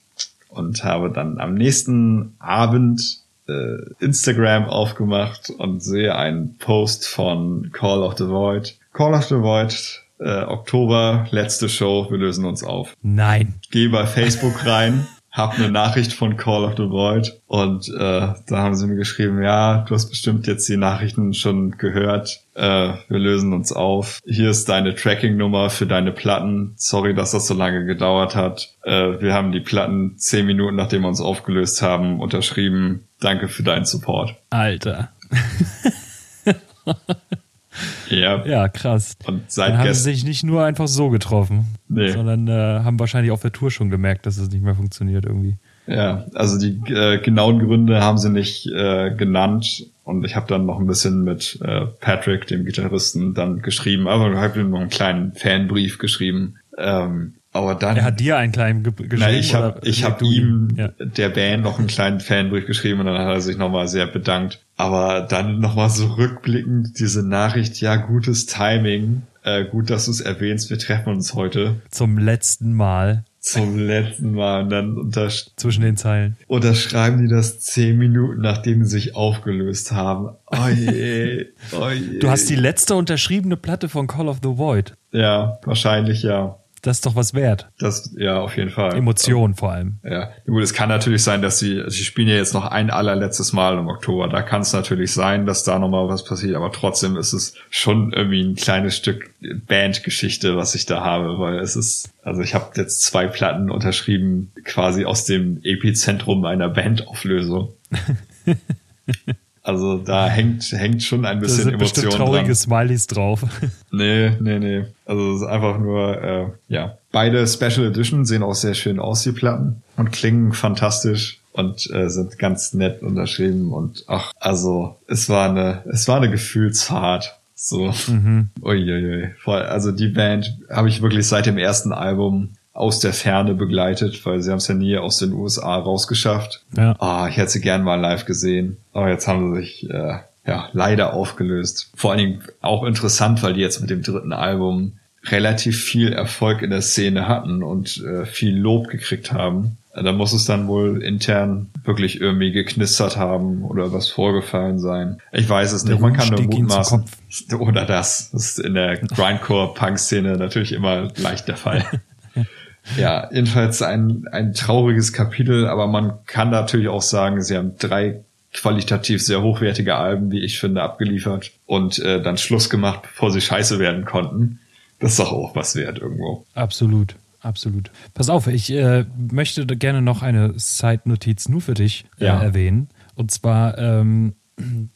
und habe dann am nächsten Abend äh, Instagram aufgemacht und sehe einen Post von Call of the Void. Call of the Void, äh, Oktober, letzte Show, wir lösen uns auf. Nein. Gehe bei Facebook rein, [laughs] hab eine Nachricht von Call of the Void und äh, da haben sie mir geschrieben, ja, du hast bestimmt jetzt die Nachrichten schon gehört, äh, wir lösen uns auf. Hier ist deine Tracking-Nummer für deine Platten. Sorry, dass das so lange gedauert hat. Äh, wir haben die Platten zehn Minuten, nachdem wir uns aufgelöst haben, unterschrieben. Danke für deinen Support. Alter. [laughs] Ja. Ja, krass. Und Dann seit haben sie sich nicht nur einfach so getroffen, Nee. sondern äh, haben wahrscheinlich auf der Tour schon gemerkt, dass es nicht mehr funktioniert irgendwie. Ja, also die äh, genauen Gründe haben sie nicht äh, genannt. Und ich habe dann noch ein bisschen mit äh, Patrick, dem Gitarristen, dann geschrieben. Aber ich habe ihm noch einen kleinen Fanbrief geschrieben. Ähm, aber dann. Er hat dir einen kleinen ge geschrieben. Nein, ich habe ich hab ihm, Ja. der Band, noch einen kleinen Fanbrief geschrieben und dann hat er sich nochmal sehr bedankt. Aber dann nochmal so rückblickend diese Nachricht, ja, gutes Timing, äh, gut, dass du es erwähnst, wir treffen uns heute Zum letzten Mal zum letzten Mal und dann untersch zwischen den Zeilen. unterschreiben die das zehn Minuten, nachdem sie sich aufgelöst haben. Oh je, [laughs] oh je. Du hast die letzte unterschriebene Platte von Call of the Void. Ja, wahrscheinlich ja. Das ist doch was wert. Das, ja, auf jeden Fall. Emotionen vor allem. Ja, gut, es kann natürlich sein, dass sie, sie spielen ja jetzt noch ein allerletztes Mal im Oktober. Da kann es natürlich sein, dass da nochmal was passiert, aber trotzdem ist es schon irgendwie ein kleines Stück Bandgeschichte, was ich da habe, weil es ist, also ich habe jetzt zwei Platten unterschrieben, quasi aus dem Epizentrum einer Bandauflösung. [laughs] Also da hängt, hängt schon ein Da bisschen sind bestimmt Emotion traurige dran. Smileys drauf. [laughs] Nee, nee, nee. Also es ist einfach nur, äh, ja. Beide Special Edition sehen auch sehr schön aus, die Platten. Und klingen fantastisch und äh, sind ganz nett unterschrieben. Und ach, also es war eine, es war eine Gefühlsfahrt. So. Uiuiui. Voll. Also die Band habe ich wirklich seit dem ersten Album aus der Ferne begleitet, weil sie haben es ja nie aus den USA rausgeschafft. Ja. Ah, ich hätte sie gern mal live gesehen. Aber jetzt haben sie sich äh, ja leider aufgelöst. Vor allen Dingen auch interessant, weil die jetzt mit dem dritten Album relativ viel Erfolg in der Szene hatten und äh, viel Lob gekriegt haben. Da muss es dann wohl intern wirklich irgendwie geknistert haben oder was vorgefallen sein. Ich weiß es nicht. Man kann nur mutmaßen. Oder das. Das ist in der Grindcore-Punk-Szene natürlich immer leicht der Fall. [laughs] ja, jedenfalls ein, ein trauriges Kapitel, aber man kann natürlich auch sagen, sie haben drei qualitativ sehr hochwertige Alben, wie ich finde, abgeliefert und äh, dann Schluss gemacht, bevor sie scheiße werden konnten. Das ist doch auch was wert irgendwo. Absolut. Absolut. Pass auf, ich äh, möchte gerne noch eine Side-Notiz nur für dich äh, ja. erwähnen. Und zwar ähm,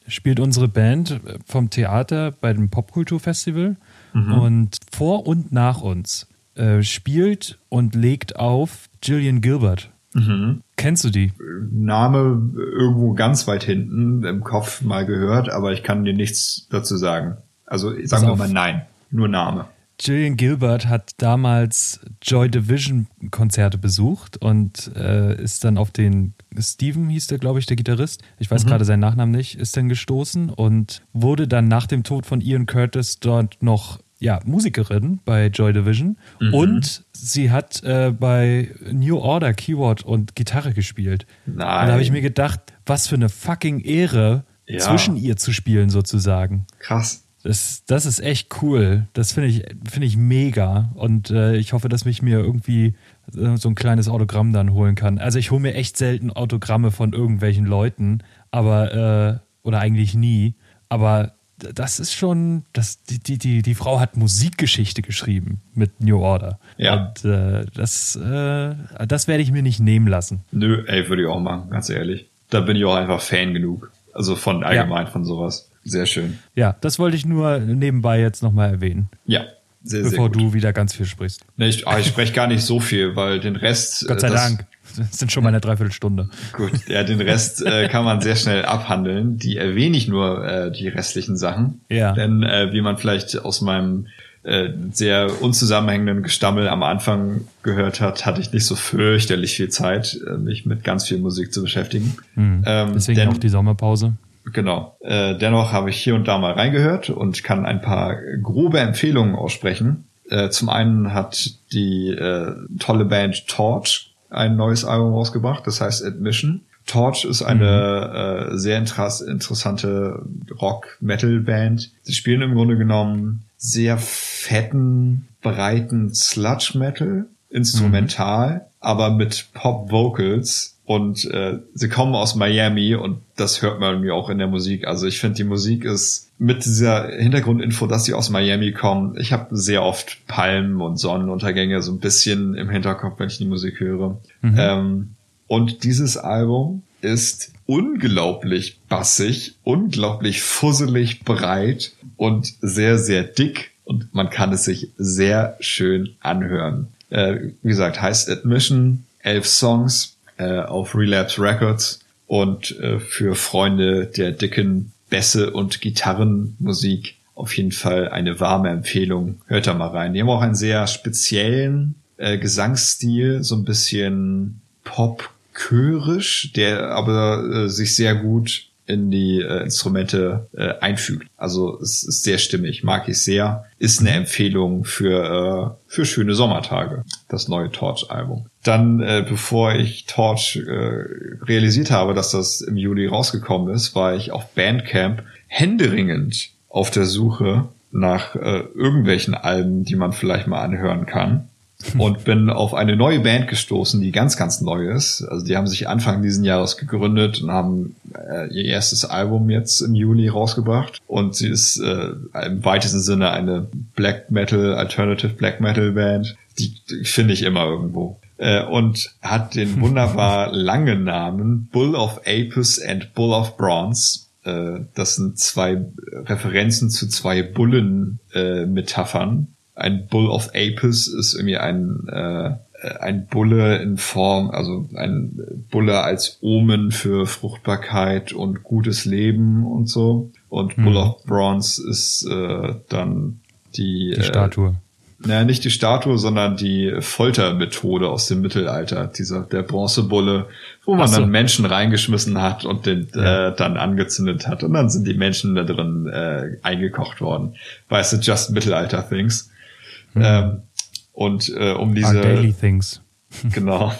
spielt unsere Band vom Theater bei dem Popkulturfestival mhm. und vor und nach uns äh, spielt und legt auf Gillian Gilbert. Mhm. Kennst du die? Name irgendwo ganz weit hinten im Kopf mal gehört, aber ich kann dir nichts dazu sagen. Also sagen wir mal nein, nur Name. Gillian Gilbert hat damals Joy Division Konzerte besucht und äh, ist dann auf den Steven hieß der, glaube ich, der Gitarrist. Ich weiß mhm. gerade seinen Nachnamen nicht, ist dann gestoßen und wurde dann nach dem Tod von Ian Curtis dort noch ja, Musikerin bei Joy Division mhm. und sie hat äh, bei New Order Keyboard und Gitarre gespielt. Nein. Und da habe ich mir gedacht, was für eine fucking Ehre, ja. zwischen ihr zu spielen sozusagen. Krass. Das, das ist echt cool. Das finde ich, finde ich mega. Und äh, ich hoffe, dass mich mir irgendwie äh, so ein kleines Autogramm dann holen kann. Also ich hole mir echt selten Autogramme von irgendwelchen Leuten, aber äh, oder eigentlich nie. Aber das ist schon, das, die, die, die, die Frau hat Musikgeschichte geschrieben mit New Order. Ja. Und äh, das, äh, das werde ich mir nicht nehmen lassen. Nö, ey, würde ich auch machen, ganz ehrlich. Da bin ich auch einfach Fan genug. Also von allgemein ja. von sowas. Sehr schön. Ja, das wollte ich nur nebenbei jetzt nochmal erwähnen. Ja, sehr, Bevor sehr du wieder ganz viel sprichst. Nee, ich, ah, ich spreche gar nicht so viel, weil den Rest. Gott sei das, Dank. Das sind schon mal eine Dreiviertelstunde. Gut, ja, den Rest äh, kann man sehr schnell abhandeln. Die erwähne ich nur, äh, die restlichen Sachen. Ja. Denn äh, wie man vielleicht aus meinem äh, sehr unzusammenhängenden Gestammel am Anfang gehört hat, hatte ich nicht so fürchterlich viel Zeit, äh, mich mit ganz viel Musik zu beschäftigen. Mhm. Ähm, Deswegen denn, auch die Sommerpause. Genau. Äh, dennoch habe ich hier und da mal reingehört und kann ein paar grobe Empfehlungen aussprechen. Äh, zum einen hat die äh, tolle Band Torch ein neues Album rausgebracht, das heißt Admission. Torch ist eine mhm. äh, sehr interess interessante Rock-Metal-Band. Sie spielen im Grunde genommen sehr fetten, breiten Sludge-Metal, instrumental, mhm. aber mit Pop-Vocals und äh, sie kommen aus Miami und das hört man mir auch in der Musik. Also ich finde, die Musik ist mit dieser Hintergrundinfo, dass sie aus Miami kommen. Ich habe sehr oft Palmen und Sonnenuntergänge so ein bisschen im Hinterkopf, wenn ich die Musik höre. Mhm. Ähm, und dieses Album ist unglaublich bassig, unglaublich fusselig breit und sehr, sehr dick. Und man kann es sich sehr schön anhören. Äh, wie gesagt, heißt Admission, elf Songs, äh, auf Relapse Records und äh, für Freunde der dicken Bässe und Gitarrenmusik auf jeden Fall eine warme Empfehlung. Hört da mal rein. Die haben auch einen sehr speziellen äh, Gesangsstil, so ein bisschen pop-chörisch, der aber äh, sich sehr gut in die äh, Instrumente äh, einfügt. Also es ist sehr stimmig, mag ich sehr. Ist eine Empfehlung für, äh, für schöne Sommertage, das neue Torch-Album. Dann, äh, bevor ich Torch äh, realisiert habe, dass das im Juli rausgekommen ist, war ich auf Bandcamp händeringend auf der Suche nach äh, irgendwelchen Alben, die man vielleicht mal anhören kann [laughs] und bin auf eine neue Band gestoßen, die ganz, ganz neu ist. Also die haben sich Anfang diesen Jahres gegründet und haben äh, ihr erstes Album jetzt im Juli rausgebracht. Und sie ist äh, im weitesten Sinne eine Black Metal, Alternative Black Metal Band. Die, die finde ich immer irgendwo. Äh, und hat den [laughs] wunderbar langen Namen Bull of Apis and Bull of Bronze. Äh, das sind zwei Referenzen zu zwei Bullen-Metaphern ein Bull of Apis ist irgendwie ein, äh, ein Bulle in Form, also ein Bulle als Omen für Fruchtbarkeit und gutes Leben und so. Und Bull mhm. of Bronze ist äh, dann die, die Statue. Äh, naja, nicht die Statue, sondern die Foltermethode aus dem Mittelalter, dieser der Bronzebulle, wo man so. dann Menschen reingeschmissen hat und den ja. äh, dann angezündet hat und dann sind die Menschen da drin äh, eingekocht worden. Weißt du, just Mittelalter-Things. Mhm. Ähm, und äh, um diese Our Daily Things. [laughs] genau.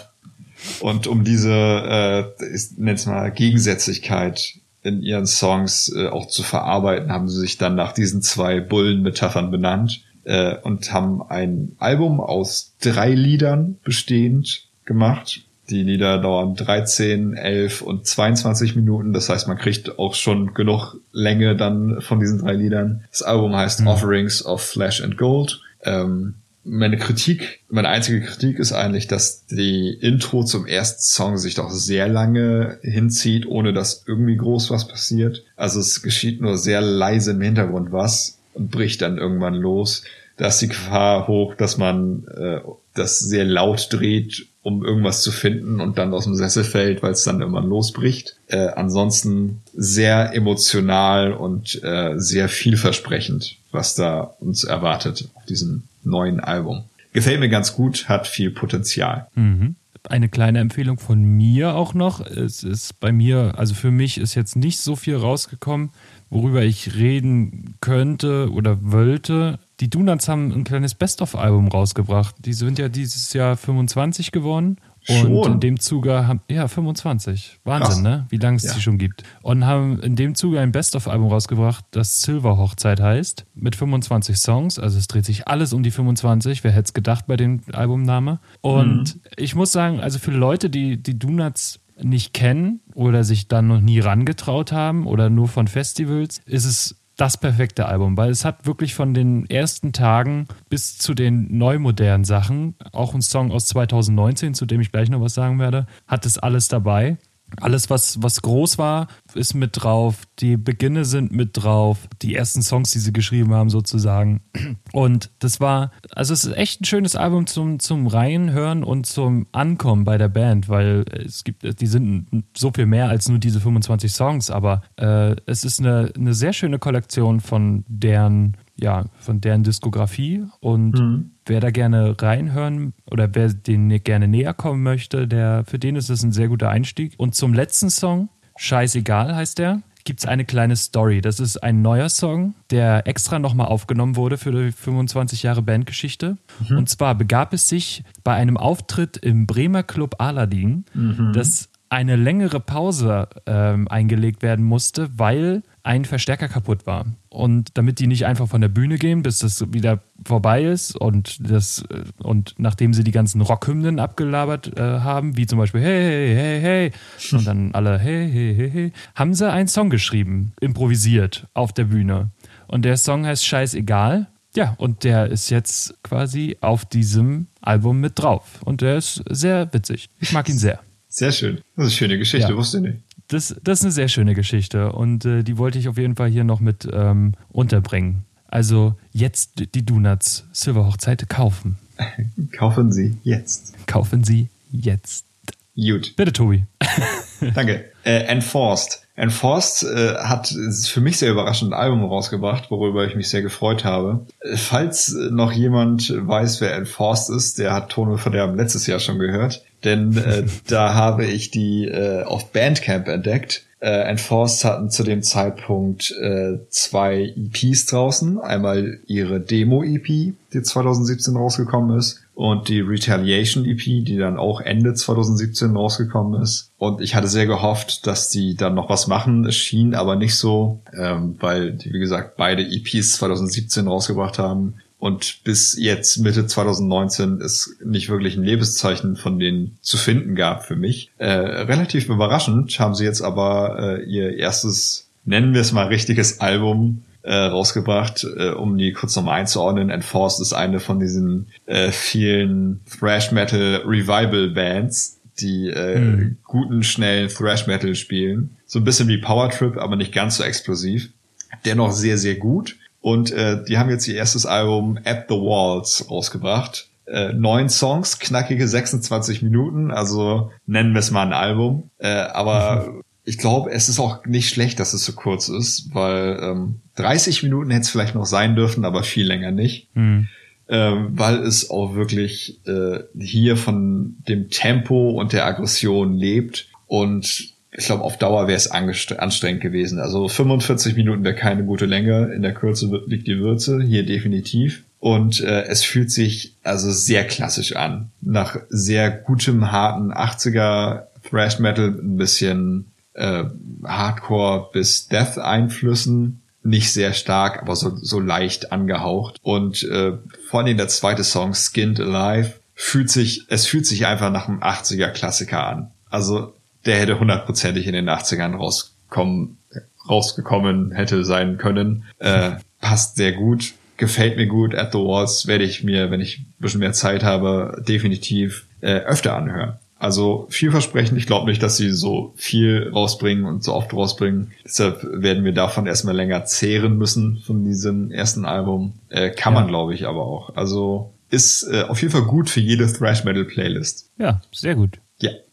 Und um diese, äh, ich nenn's mal, Gegensätzlichkeit in ihren Songs äh, auch zu verarbeiten, haben sie sich dann nach diesen zwei Bullen-Metaphern benannt äh, und haben ein Album aus drei Liedern bestehend gemacht. Die Lieder dauern 13, 11 und 22 Minuten. Das heißt, man kriegt auch schon genug Länge dann von diesen drei Liedern. Das Album heißt mhm. Offerings of Flesh and Gold. Ähm, meine Kritik, meine einzige Kritik ist eigentlich, dass die Intro zum ersten Song sich doch sehr lange hinzieht, ohne dass irgendwie groß was passiert. Also es geschieht nur sehr leise im Hintergrund was und bricht dann irgendwann los. Da ist die Gefahr hoch, dass man äh, das sehr laut dreht, um irgendwas zu finden und dann aus dem Sessel fällt, weil es dann irgendwann losbricht. Äh, ansonsten sehr emotional und äh, sehr vielversprechend, was da uns erwartet auf diesem neuen Album. Gefällt mir ganz gut, hat viel Potenzial. Mhm. Eine kleine Empfehlung von mir auch noch. Es ist bei mir, also für mich ist jetzt nicht so viel rausgekommen, worüber ich reden könnte oder wollte. Die Donuts haben ein kleines Best-of-Album rausgebracht. Die sind ja dieses Jahr 25 geworden und schon? in dem Zuge haben, ja, 25. Wahnsinn, Krass. ne? Wie lange es ja. die schon gibt. Und haben in dem Zuge ein Best-of-Album rausgebracht, das Silver Hochzeit heißt, mit 25 Songs. Also es dreht sich alles um die 25. Wer hätte es gedacht bei dem Albumname? Und mhm. ich muss sagen, also für Leute, die die Donuts nicht kennen oder sich dann noch nie rangetraut haben oder nur von Festivals, ist es das perfekte Album, weil es hat wirklich von den ersten Tagen bis zu den neumodernen Sachen, auch ein Song aus 2019, zu dem ich gleich noch was sagen werde, hat es alles dabei. Alles, was, was groß war, ist mit drauf. Die Beginne sind mit drauf. Die ersten Songs, die sie geschrieben haben, sozusagen. Und das war, also es ist echt ein schönes Album zum, zum Reinhören und zum Ankommen bei der Band, weil es gibt, die sind so viel mehr als nur diese 25 Songs, aber äh, es ist eine, eine sehr schöne Kollektion von deren ja, von deren Diskografie. Und mhm. wer da gerne reinhören oder wer den gerne näher kommen möchte, der, für den ist es ein sehr guter Einstieg. Und zum letzten Song, Scheißegal heißt der, gibt es eine kleine Story. Das ist ein neuer Song, der extra nochmal aufgenommen wurde für die 25 Jahre Bandgeschichte. Mhm. Und zwar begab es sich bei einem Auftritt im Bremer Club Aladdin, mhm. dass eine längere Pause ähm, eingelegt werden musste, weil ein Verstärker kaputt war. Und damit die nicht einfach von der Bühne gehen, bis das wieder vorbei ist und das äh, und nachdem sie die ganzen Rockhymnen abgelabert äh, haben, wie zum Beispiel Hey, hey, hey, und dann alle Hey, hey, hey, hey, haben sie einen Song geschrieben, improvisiert auf der Bühne. Und der Song heißt Scheißegal. Ja, und der ist jetzt quasi auf diesem Album mit drauf. Und der ist sehr witzig. Ich mag ihn sehr. Sehr schön. Das ist eine schöne Geschichte, ja. wusste ich nicht. Das, das ist eine sehr schöne Geschichte und äh, die wollte ich auf jeden Fall hier noch mit ähm, unterbringen. Also jetzt die Donuts Silberhochzeit kaufen. [laughs] kaufen Sie jetzt. Kaufen Sie jetzt. Gut. Bitte, Tobi. [laughs] [laughs] Danke. Äh, Enforced. Enforced äh, hat für mich sehr überraschend ein Album rausgebracht, worüber ich mich sehr gefreut habe. Falls noch jemand weiß, wer Enforced ist, der hat Tone Verderben letztes Jahr schon gehört denn äh, [laughs] da habe ich die äh, auf Bandcamp entdeckt. Äh, Enforced hatten zu dem Zeitpunkt äh, zwei EPs draußen. Einmal ihre Demo-EP, die 2017 rausgekommen ist, und die Retaliation EP, die dann auch Ende 2017 rausgekommen ist. Und ich hatte sehr gehofft, dass die dann noch was machen. Es schien aber nicht so, ähm, weil die, wie gesagt, beide EPs 2017 rausgebracht haben. Und bis jetzt Mitte 2019 ist nicht wirklich ein Lebenszeichen von denen zu finden gab für mich. Äh, relativ überraschend haben sie jetzt aber äh, ihr erstes, nennen wir es mal richtiges Album äh, rausgebracht, äh, um die kurz nochmal einzuordnen. Enforced ist eine von diesen äh, vielen Thrash Metal Revival Bands, die äh, mhm. guten, schnellen Thrash Metal spielen. So ein bisschen wie Power Trip, aber nicht ganz so explosiv. Dennoch sehr, sehr gut. Und äh, die haben jetzt ihr erstes Album At the Walls rausgebracht. Äh, neun Songs, knackige 26 Minuten, also nennen wir es mal ein Album. Äh, aber mhm. ich glaube, es ist auch nicht schlecht, dass es so kurz ist, weil ähm, 30 Minuten hätte es vielleicht noch sein dürfen, aber viel länger nicht. Mhm. Ähm, weil es auch wirklich äh, hier von dem Tempo und der Aggression lebt und ich glaube, auf Dauer wäre es anstrengend gewesen. Also 45 Minuten wäre keine gute Länge. In der Kürze liegt die Würze, hier definitiv. Und äh, es fühlt sich also sehr klassisch an. Nach sehr gutem, harten 80er Thrash Metal, ein bisschen äh, Hardcore bis Death Einflüssen. Nicht sehr stark, aber so, so leicht angehaucht. Und äh, vor allem der zweite Song, Skinned Alive, fühlt sich, es fühlt sich einfach nach einem 80er Klassiker an. Also der hätte hundertprozentig in den 80ern rauskommen, rausgekommen hätte sein können. Äh, passt sehr gut gefällt mir gut. At the Walls werde ich mir, wenn ich ein bisschen mehr Zeit habe, definitiv äh, öfter anhören. Also vielversprechend. Ich glaube nicht, dass sie so viel rausbringen und so oft rausbringen. Deshalb werden wir davon erstmal länger zehren müssen von diesem ersten Album. Äh, kann ja. man, glaube ich, aber auch. Also ist äh, auf jeden Fall gut für jede Thrash Metal Playlist. Ja, sehr gut.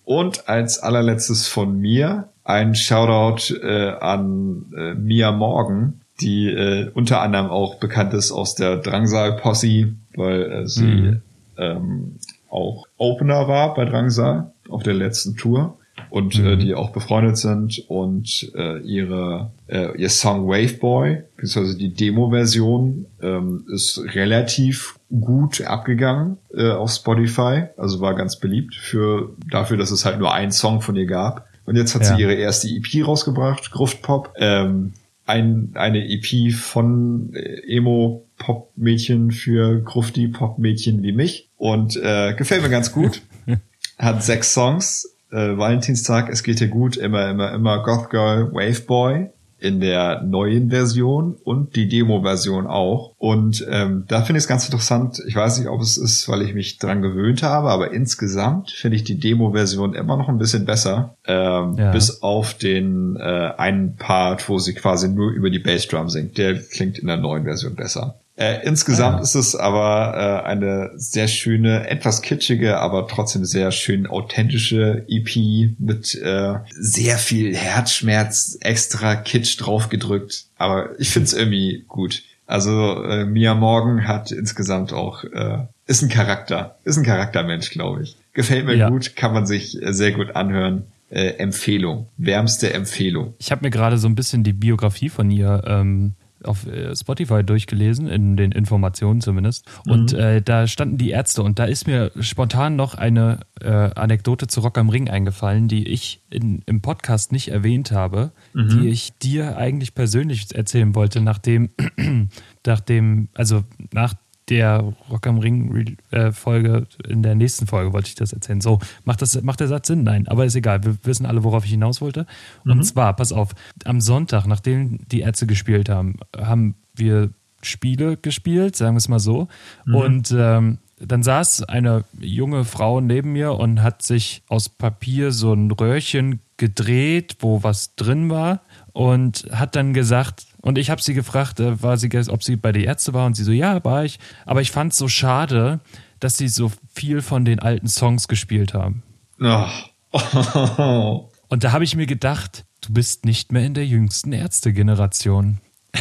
Und als allerletztes von mir ein Shoutout äh, an äh, Mia Morgan, die äh, unter anderem auch bekannt ist aus der Drangsal Posse, weil äh, sie mhm. ähm, auch Opener war bei Drangsal auf der letzten Tour und äh, mhm. äh, die auch befreundet sind und äh, ihre äh, ihr Song Waveboy beziehungsweise die Demo-Version ähm, ist relativ gut abgegangen äh, auf Spotify, also war ganz beliebt für dafür, dass es halt nur einen Song von ihr gab. Und jetzt hat ja. sie ihre erste EP rausgebracht, Gruft Pop. Ähm, ein, eine EP von äh, Emo-Pop-Mädchen für Grufti-Pop-Mädchen wie mich. Und äh, gefällt mir ganz gut. [laughs] Hat sechs Songs. Äh, Valentinstag, es geht dir gut, immer, immer, immer Goth Girl, Wave Boy in der neuen Version und die Demo-Version auch. Und ähm, da finde ich es ganz interessant. Ich weiß nicht, ob es ist, weil ich mich dran gewöhnt habe, aber insgesamt finde ich die Demo-Version immer noch ein bisschen besser. Ähm, ja. Bis auf den äh, einen Part, wo sie quasi nur über die Bassdrum singt. Der klingt in der neuen Version besser. Äh, insgesamt ah. ist es aber äh, eine sehr schöne, etwas kitschige, aber trotzdem sehr schön authentische EP mit äh, sehr viel Herzschmerz, extra Kitsch draufgedrückt. Aber ich find's irgendwie gut. Also äh, Mia Morgan hat insgesamt auch äh, ist ein Charakter, ist ein Charaktermensch, glaube ich. Gefällt mir ja. gut, kann man sich äh, sehr gut anhören. Äh, Empfehlung, wärmste Empfehlung. Ich habe mir gerade so ein bisschen die Biografie von ihr ähm, auf äh, Spotify durchgelesen, in den Informationen zumindest. Und mhm. äh, da standen die Ärzte und da ist mir spontan noch eine äh, Anekdote zu Rock am Ring eingefallen, die ich in, im Podcast nicht erwähnt habe, mhm. die ich dir eigentlich persönlich erzählen wollte, nachdem, [clears throat] nachdem, also nach der Rock am Ring äh, Folge, in der nächsten Folge wollte ich das erzählen. So, macht, das, macht der Satz Sinn? Nein, aber ist egal. Wir wissen alle, worauf ich hinaus wollte. Und mhm. zwar, pass auf, am Sonntag, nachdem die Ärzte gespielt haben, haben wir Spiele gespielt, sagen wir es mal so. Mhm. Und ähm, dann saß eine junge Frau neben mir und hat sich aus Papier so ein Röhrchen gedreht, wo was drin war und hat dann gesagt, und ich habe sie gefragt, äh, war sie, ob sie bei der Ärzte war und sie so, ja, war ich. Aber ich fand es so schade, dass sie so viel von den alten Songs gespielt haben. Oh. [laughs] Und da habe ich mir gedacht, du bist nicht mehr in der jüngsten Ärztegeneration. [laughs]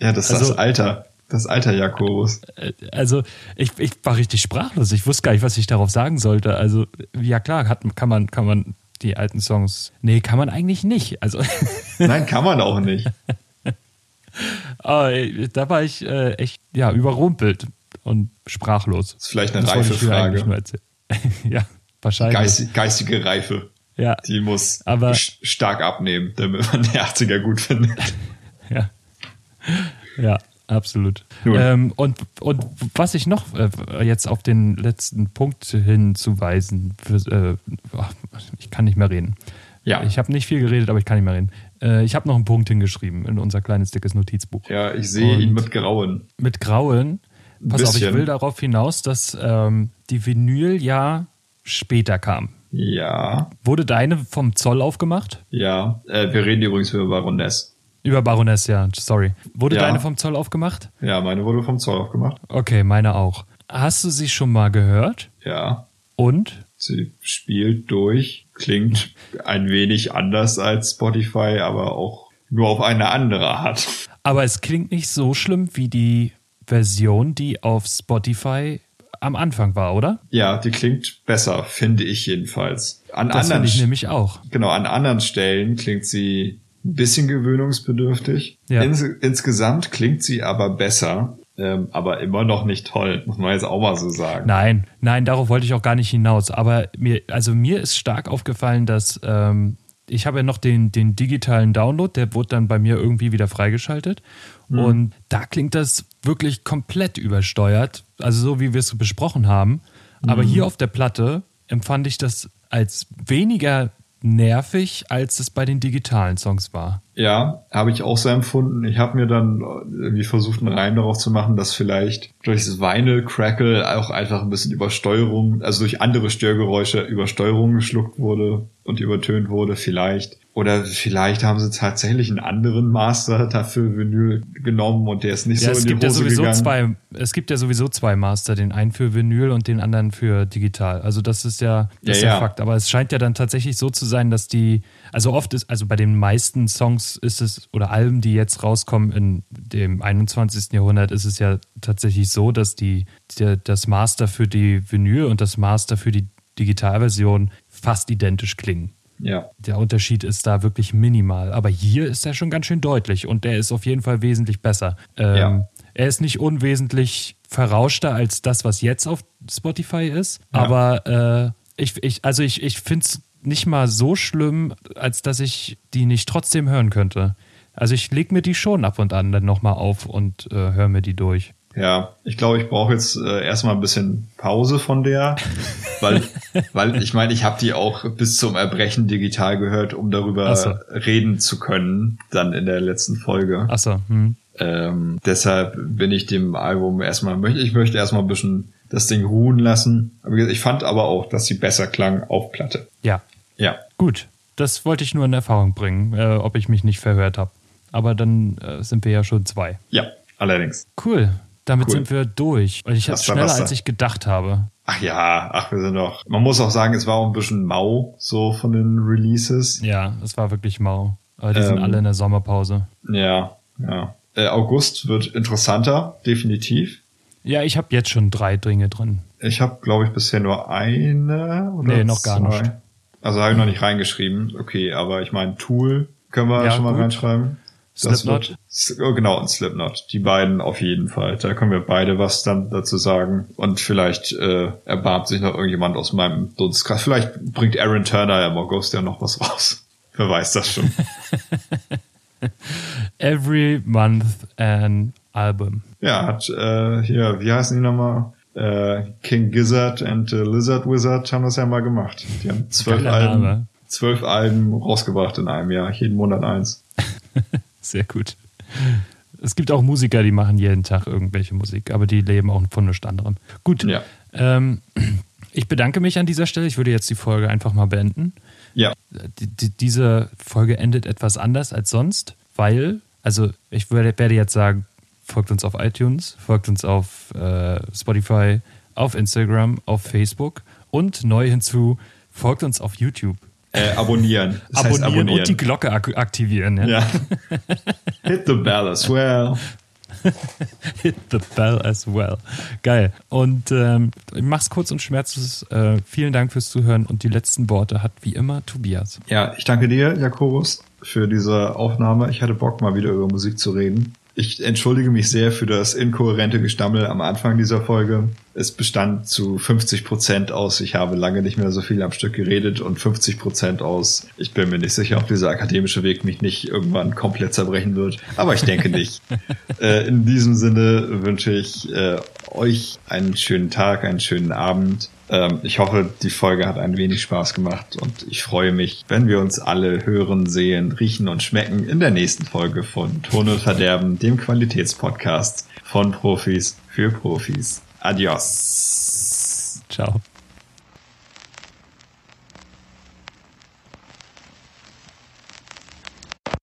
ja, das ist also, das Alter. Das Alter Jakobus. Äh, also, ich, ich war richtig sprachlos. Ich wusste gar nicht, was ich darauf sagen sollte. Also, ja klar, hat, kann, man, kann man die alten Songs. Nee, kann man eigentlich nicht. Also [laughs] Nein, kann man auch nicht. [laughs] Ah, da war ich äh, echt ja, überrumpelt und sprachlos. Das ist vielleicht eine reife Frage. [laughs] ja, wahrscheinlich. Geist, geistige Reife. Ja. Die muss Aber, stark abnehmen, damit man die 80er gut findet. ja. Ja, absolut. Ähm, und, und was ich noch äh, jetzt auf den letzten Punkt hinzuweisen, für, äh, ich kann nicht mehr reden. Ja. Ich habe nicht viel geredet, aber ich kann nicht mehr reden. Äh, ich habe noch einen Punkt hingeschrieben in unser kleines dickes Notizbuch. Ja, ich sehe ihn mit Grauen. Mit Grauen. Pass auf, ich will darauf hinaus, dass ähm, die Vinyl ja später kam. Ja. Wurde deine vom Zoll aufgemacht? Ja. Äh, wir reden übrigens über Baroness. Über Baroness, ja, sorry. Wurde ja. deine vom Zoll aufgemacht? Ja, meine wurde vom Zoll aufgemacht. Okay, meine auch. Hast du sie schon mal gehört? Ja. Und? Sie spielt durch, klingt ein wenig anders als Spotify, aber auch nur auf eine andere Art. Aber es klingt nicht so schlimm wie die Version, die auf Spotify am Anfang war, oder? Ja, die klingt besser, finde ich jedenfalls. An das anderen, ich nämlich auch. Genau, an anderen Stellen klingt sie ein bisschen gewöhnungsbedürftig. Ja. Ins, insgesamt klingt sie aber besser. Ähm, aber immer noch nicht toll, muss man jetzt auch mal so sagen. Nein, nein, darauf wollte ich auch gar nicht hinaus. Aber mir, also mir ist stark aufgefallen, dass ähm, ich habe ja noch den, den digitalen Download, der wurde dann bei mir irgendwie wieder freigeschaltet. Mhm. Und da klingt das wirklich komplett übersteuert, also so wie wir es besprochen haben. Aber mhm. hier auf der Platte empfand ich das als weniger nervig, als es bei den digitalen Songs war. Ja, habe ich auch so empfunden. Ich habe mir dann irgendwie versucht, einen Reim darauf zu machen, dass vielleicht durch das Vinyl Crackle auch einfach ein bisschen Übersteuerung, also durch andere Störgeräusche Übersteuerung geschluckt wurde und übertönt wurde, vielleicht. Oder vielleicht haben sie tatsächlich einen anderen Master dafür Vinyl genommen und der ist nicht ja, so in die Hose ja sowieso gegangen. Zwei, es gibt ja sowieso zwei Master, den einen für Vinyl und den anderen für digital. Also das ist ja, das ja, ist ja Fakt. Aber es scheint ja dann tatsächlich so zu sein, dass die, also oft ist, also bei den meisten Songs ist es, oder Alben, die jetzt rauskommen in dem 21. Jahrhundert, ist es ja tatsächlich so, dass die, die das Master für die Vinyl und das Master für die Digitalversion fast identisch klingen. Ja. Der Unterschied ist da wirklich minimal. Aber hier ist er schon ganz schön deutlich und der ist auf jeden Fall wesentlich besser. Ähm, ja. Er ist nicht unwesentlich verrauschter als das, was jetzt auf Spotify ist. Ja. Aber äh, ich, ich, also ich, ich finde es nicht mal so schlimm, als dass ich die nicht trotzdem hören könnte. Also ich lege mir die schon ab und an dann nochmal auf und äh, höre mir die durch. Ja, ich glaube, ich brauche jetzt äh, erstmal ein bisschen Pause von der, [laughs] weil, weil ich meine, ich habe die auch bis zum Erbrechen digital gehört, um darüber so. reden zu können, dann in der letzten Folge. Ach so. Hm. Ähm, deshalb bin ich dem Album erstmal, ich möchte erstmal ein bisschen das Ding ruhen lassen. Ich fand aber auch, dass sie besser klang auf Platte. Ja. Ja. Gut. Das wollte ich nur in Erfahrung bringen, äh, ob ich mich nicht verhört habe. Aber dann äh, sind wir ja schon zwei. Ja, allerdings. Cool. Damit cool. sind wir durch. Und ich hatte schneller, als ich gedacht habe. Ach ja, ach, wir sind noch. Man muss auch sagen, es war auch ein bisschen mau, so von den Releases. Ja, es war wirklich mau. Aber die ähm, sind alle in der Sommerpause. Ja, ja. Äh, August wird interessanter, definitiv. Ja, ich habe jetzt schon drei Dinge drin. Ich habe, glaube ich, bisher nur eine oder Nee, noch gar zwei. nicht. Also habe ich noch nicht reingeschrieben. Okay, aber ich meine, Tool können wir ja, schon mal gut. reinschreiben. Slipknot? Wird, oh, genau, und Slipknot. Die beiden auf jeden Fall. Da können wir beide was dann dazu sagen. Und vielleicht äh, erbarmt sich noch irgendjemand aus meinem Dunstkreis. Vielleicht bringt Aaron Turner im August ja noch was raus. [laughs] Wer weiß das schon. [laughs] Every month an album. Ja, hat äh, hier, wie heißen die nochmal? Äh, King Gizzard and the Lizard Wizard haben das ja mal gemacht. Die haben zwölf Alben, zwölf Alben rausgebracht in einem Jahr, jeden Monat eins. [laughs] Sehr gut. Es gibt auch Musiker, die machen jeden Tag irgendwelche Musik, aber die leben auch von nichts anderem. Gut. Ja. Ähm, ich bedanke mich an dieser Stelle. Ich würde jetzt die Folge einfach mal beenden. Ja. Die, die, diese Folge endet etwas anders als sonst, weil, also ich würde, werde jetzt sagen, folgt uns auf iTunes, folgt uns auf äh, Spotify, auf Instagram, auf Facebook und neu hinzu, folgt uns auf YouTube. Äh, abonnieren. Das abonnieren, abonnieren, und die Glocke ak aktivieren. Ja. ja. [laughs] Hit the bell as well. [laughs] Hit the bell as well. Geil. Und ähm, ich mach's kurz und schmerzlos. Äh, vielen Dank fürs Zuhören und die letzten Worte hat wie immer Tobias. Ja, ich danke dir, Jakobus, für diese Aufnahme. Ich hatte Bock, mal wieder über Musik zu reden. Ich entschuldige mich sehr für das inkohärente Gestammel am Anfang dieser Folge. Es bestand zu 50 Prozent aus, ich habe lange nicht mehr so viel am Stück geredet und 50 Prozent aus, ich bin mir nicht sicher, ob dieser akademische Weg mich nicht irgendwann komplett zerbrechen wird. Aber ich denke [laughs] nicht. äh, in diesem Sinne wünsche ich äh, euch einen schönen Tag, einen schönen Abend. Ähm, ich hoffe, die Folge hat ein wenig Spaß gemacht und ich freue mich, wenn wir uns alle hören, sehen, riechen und schmecken in der nächsten Folge von Ton und Verderben, dem Qualitätspodcast von Profis für Profis. Adios. Ciao.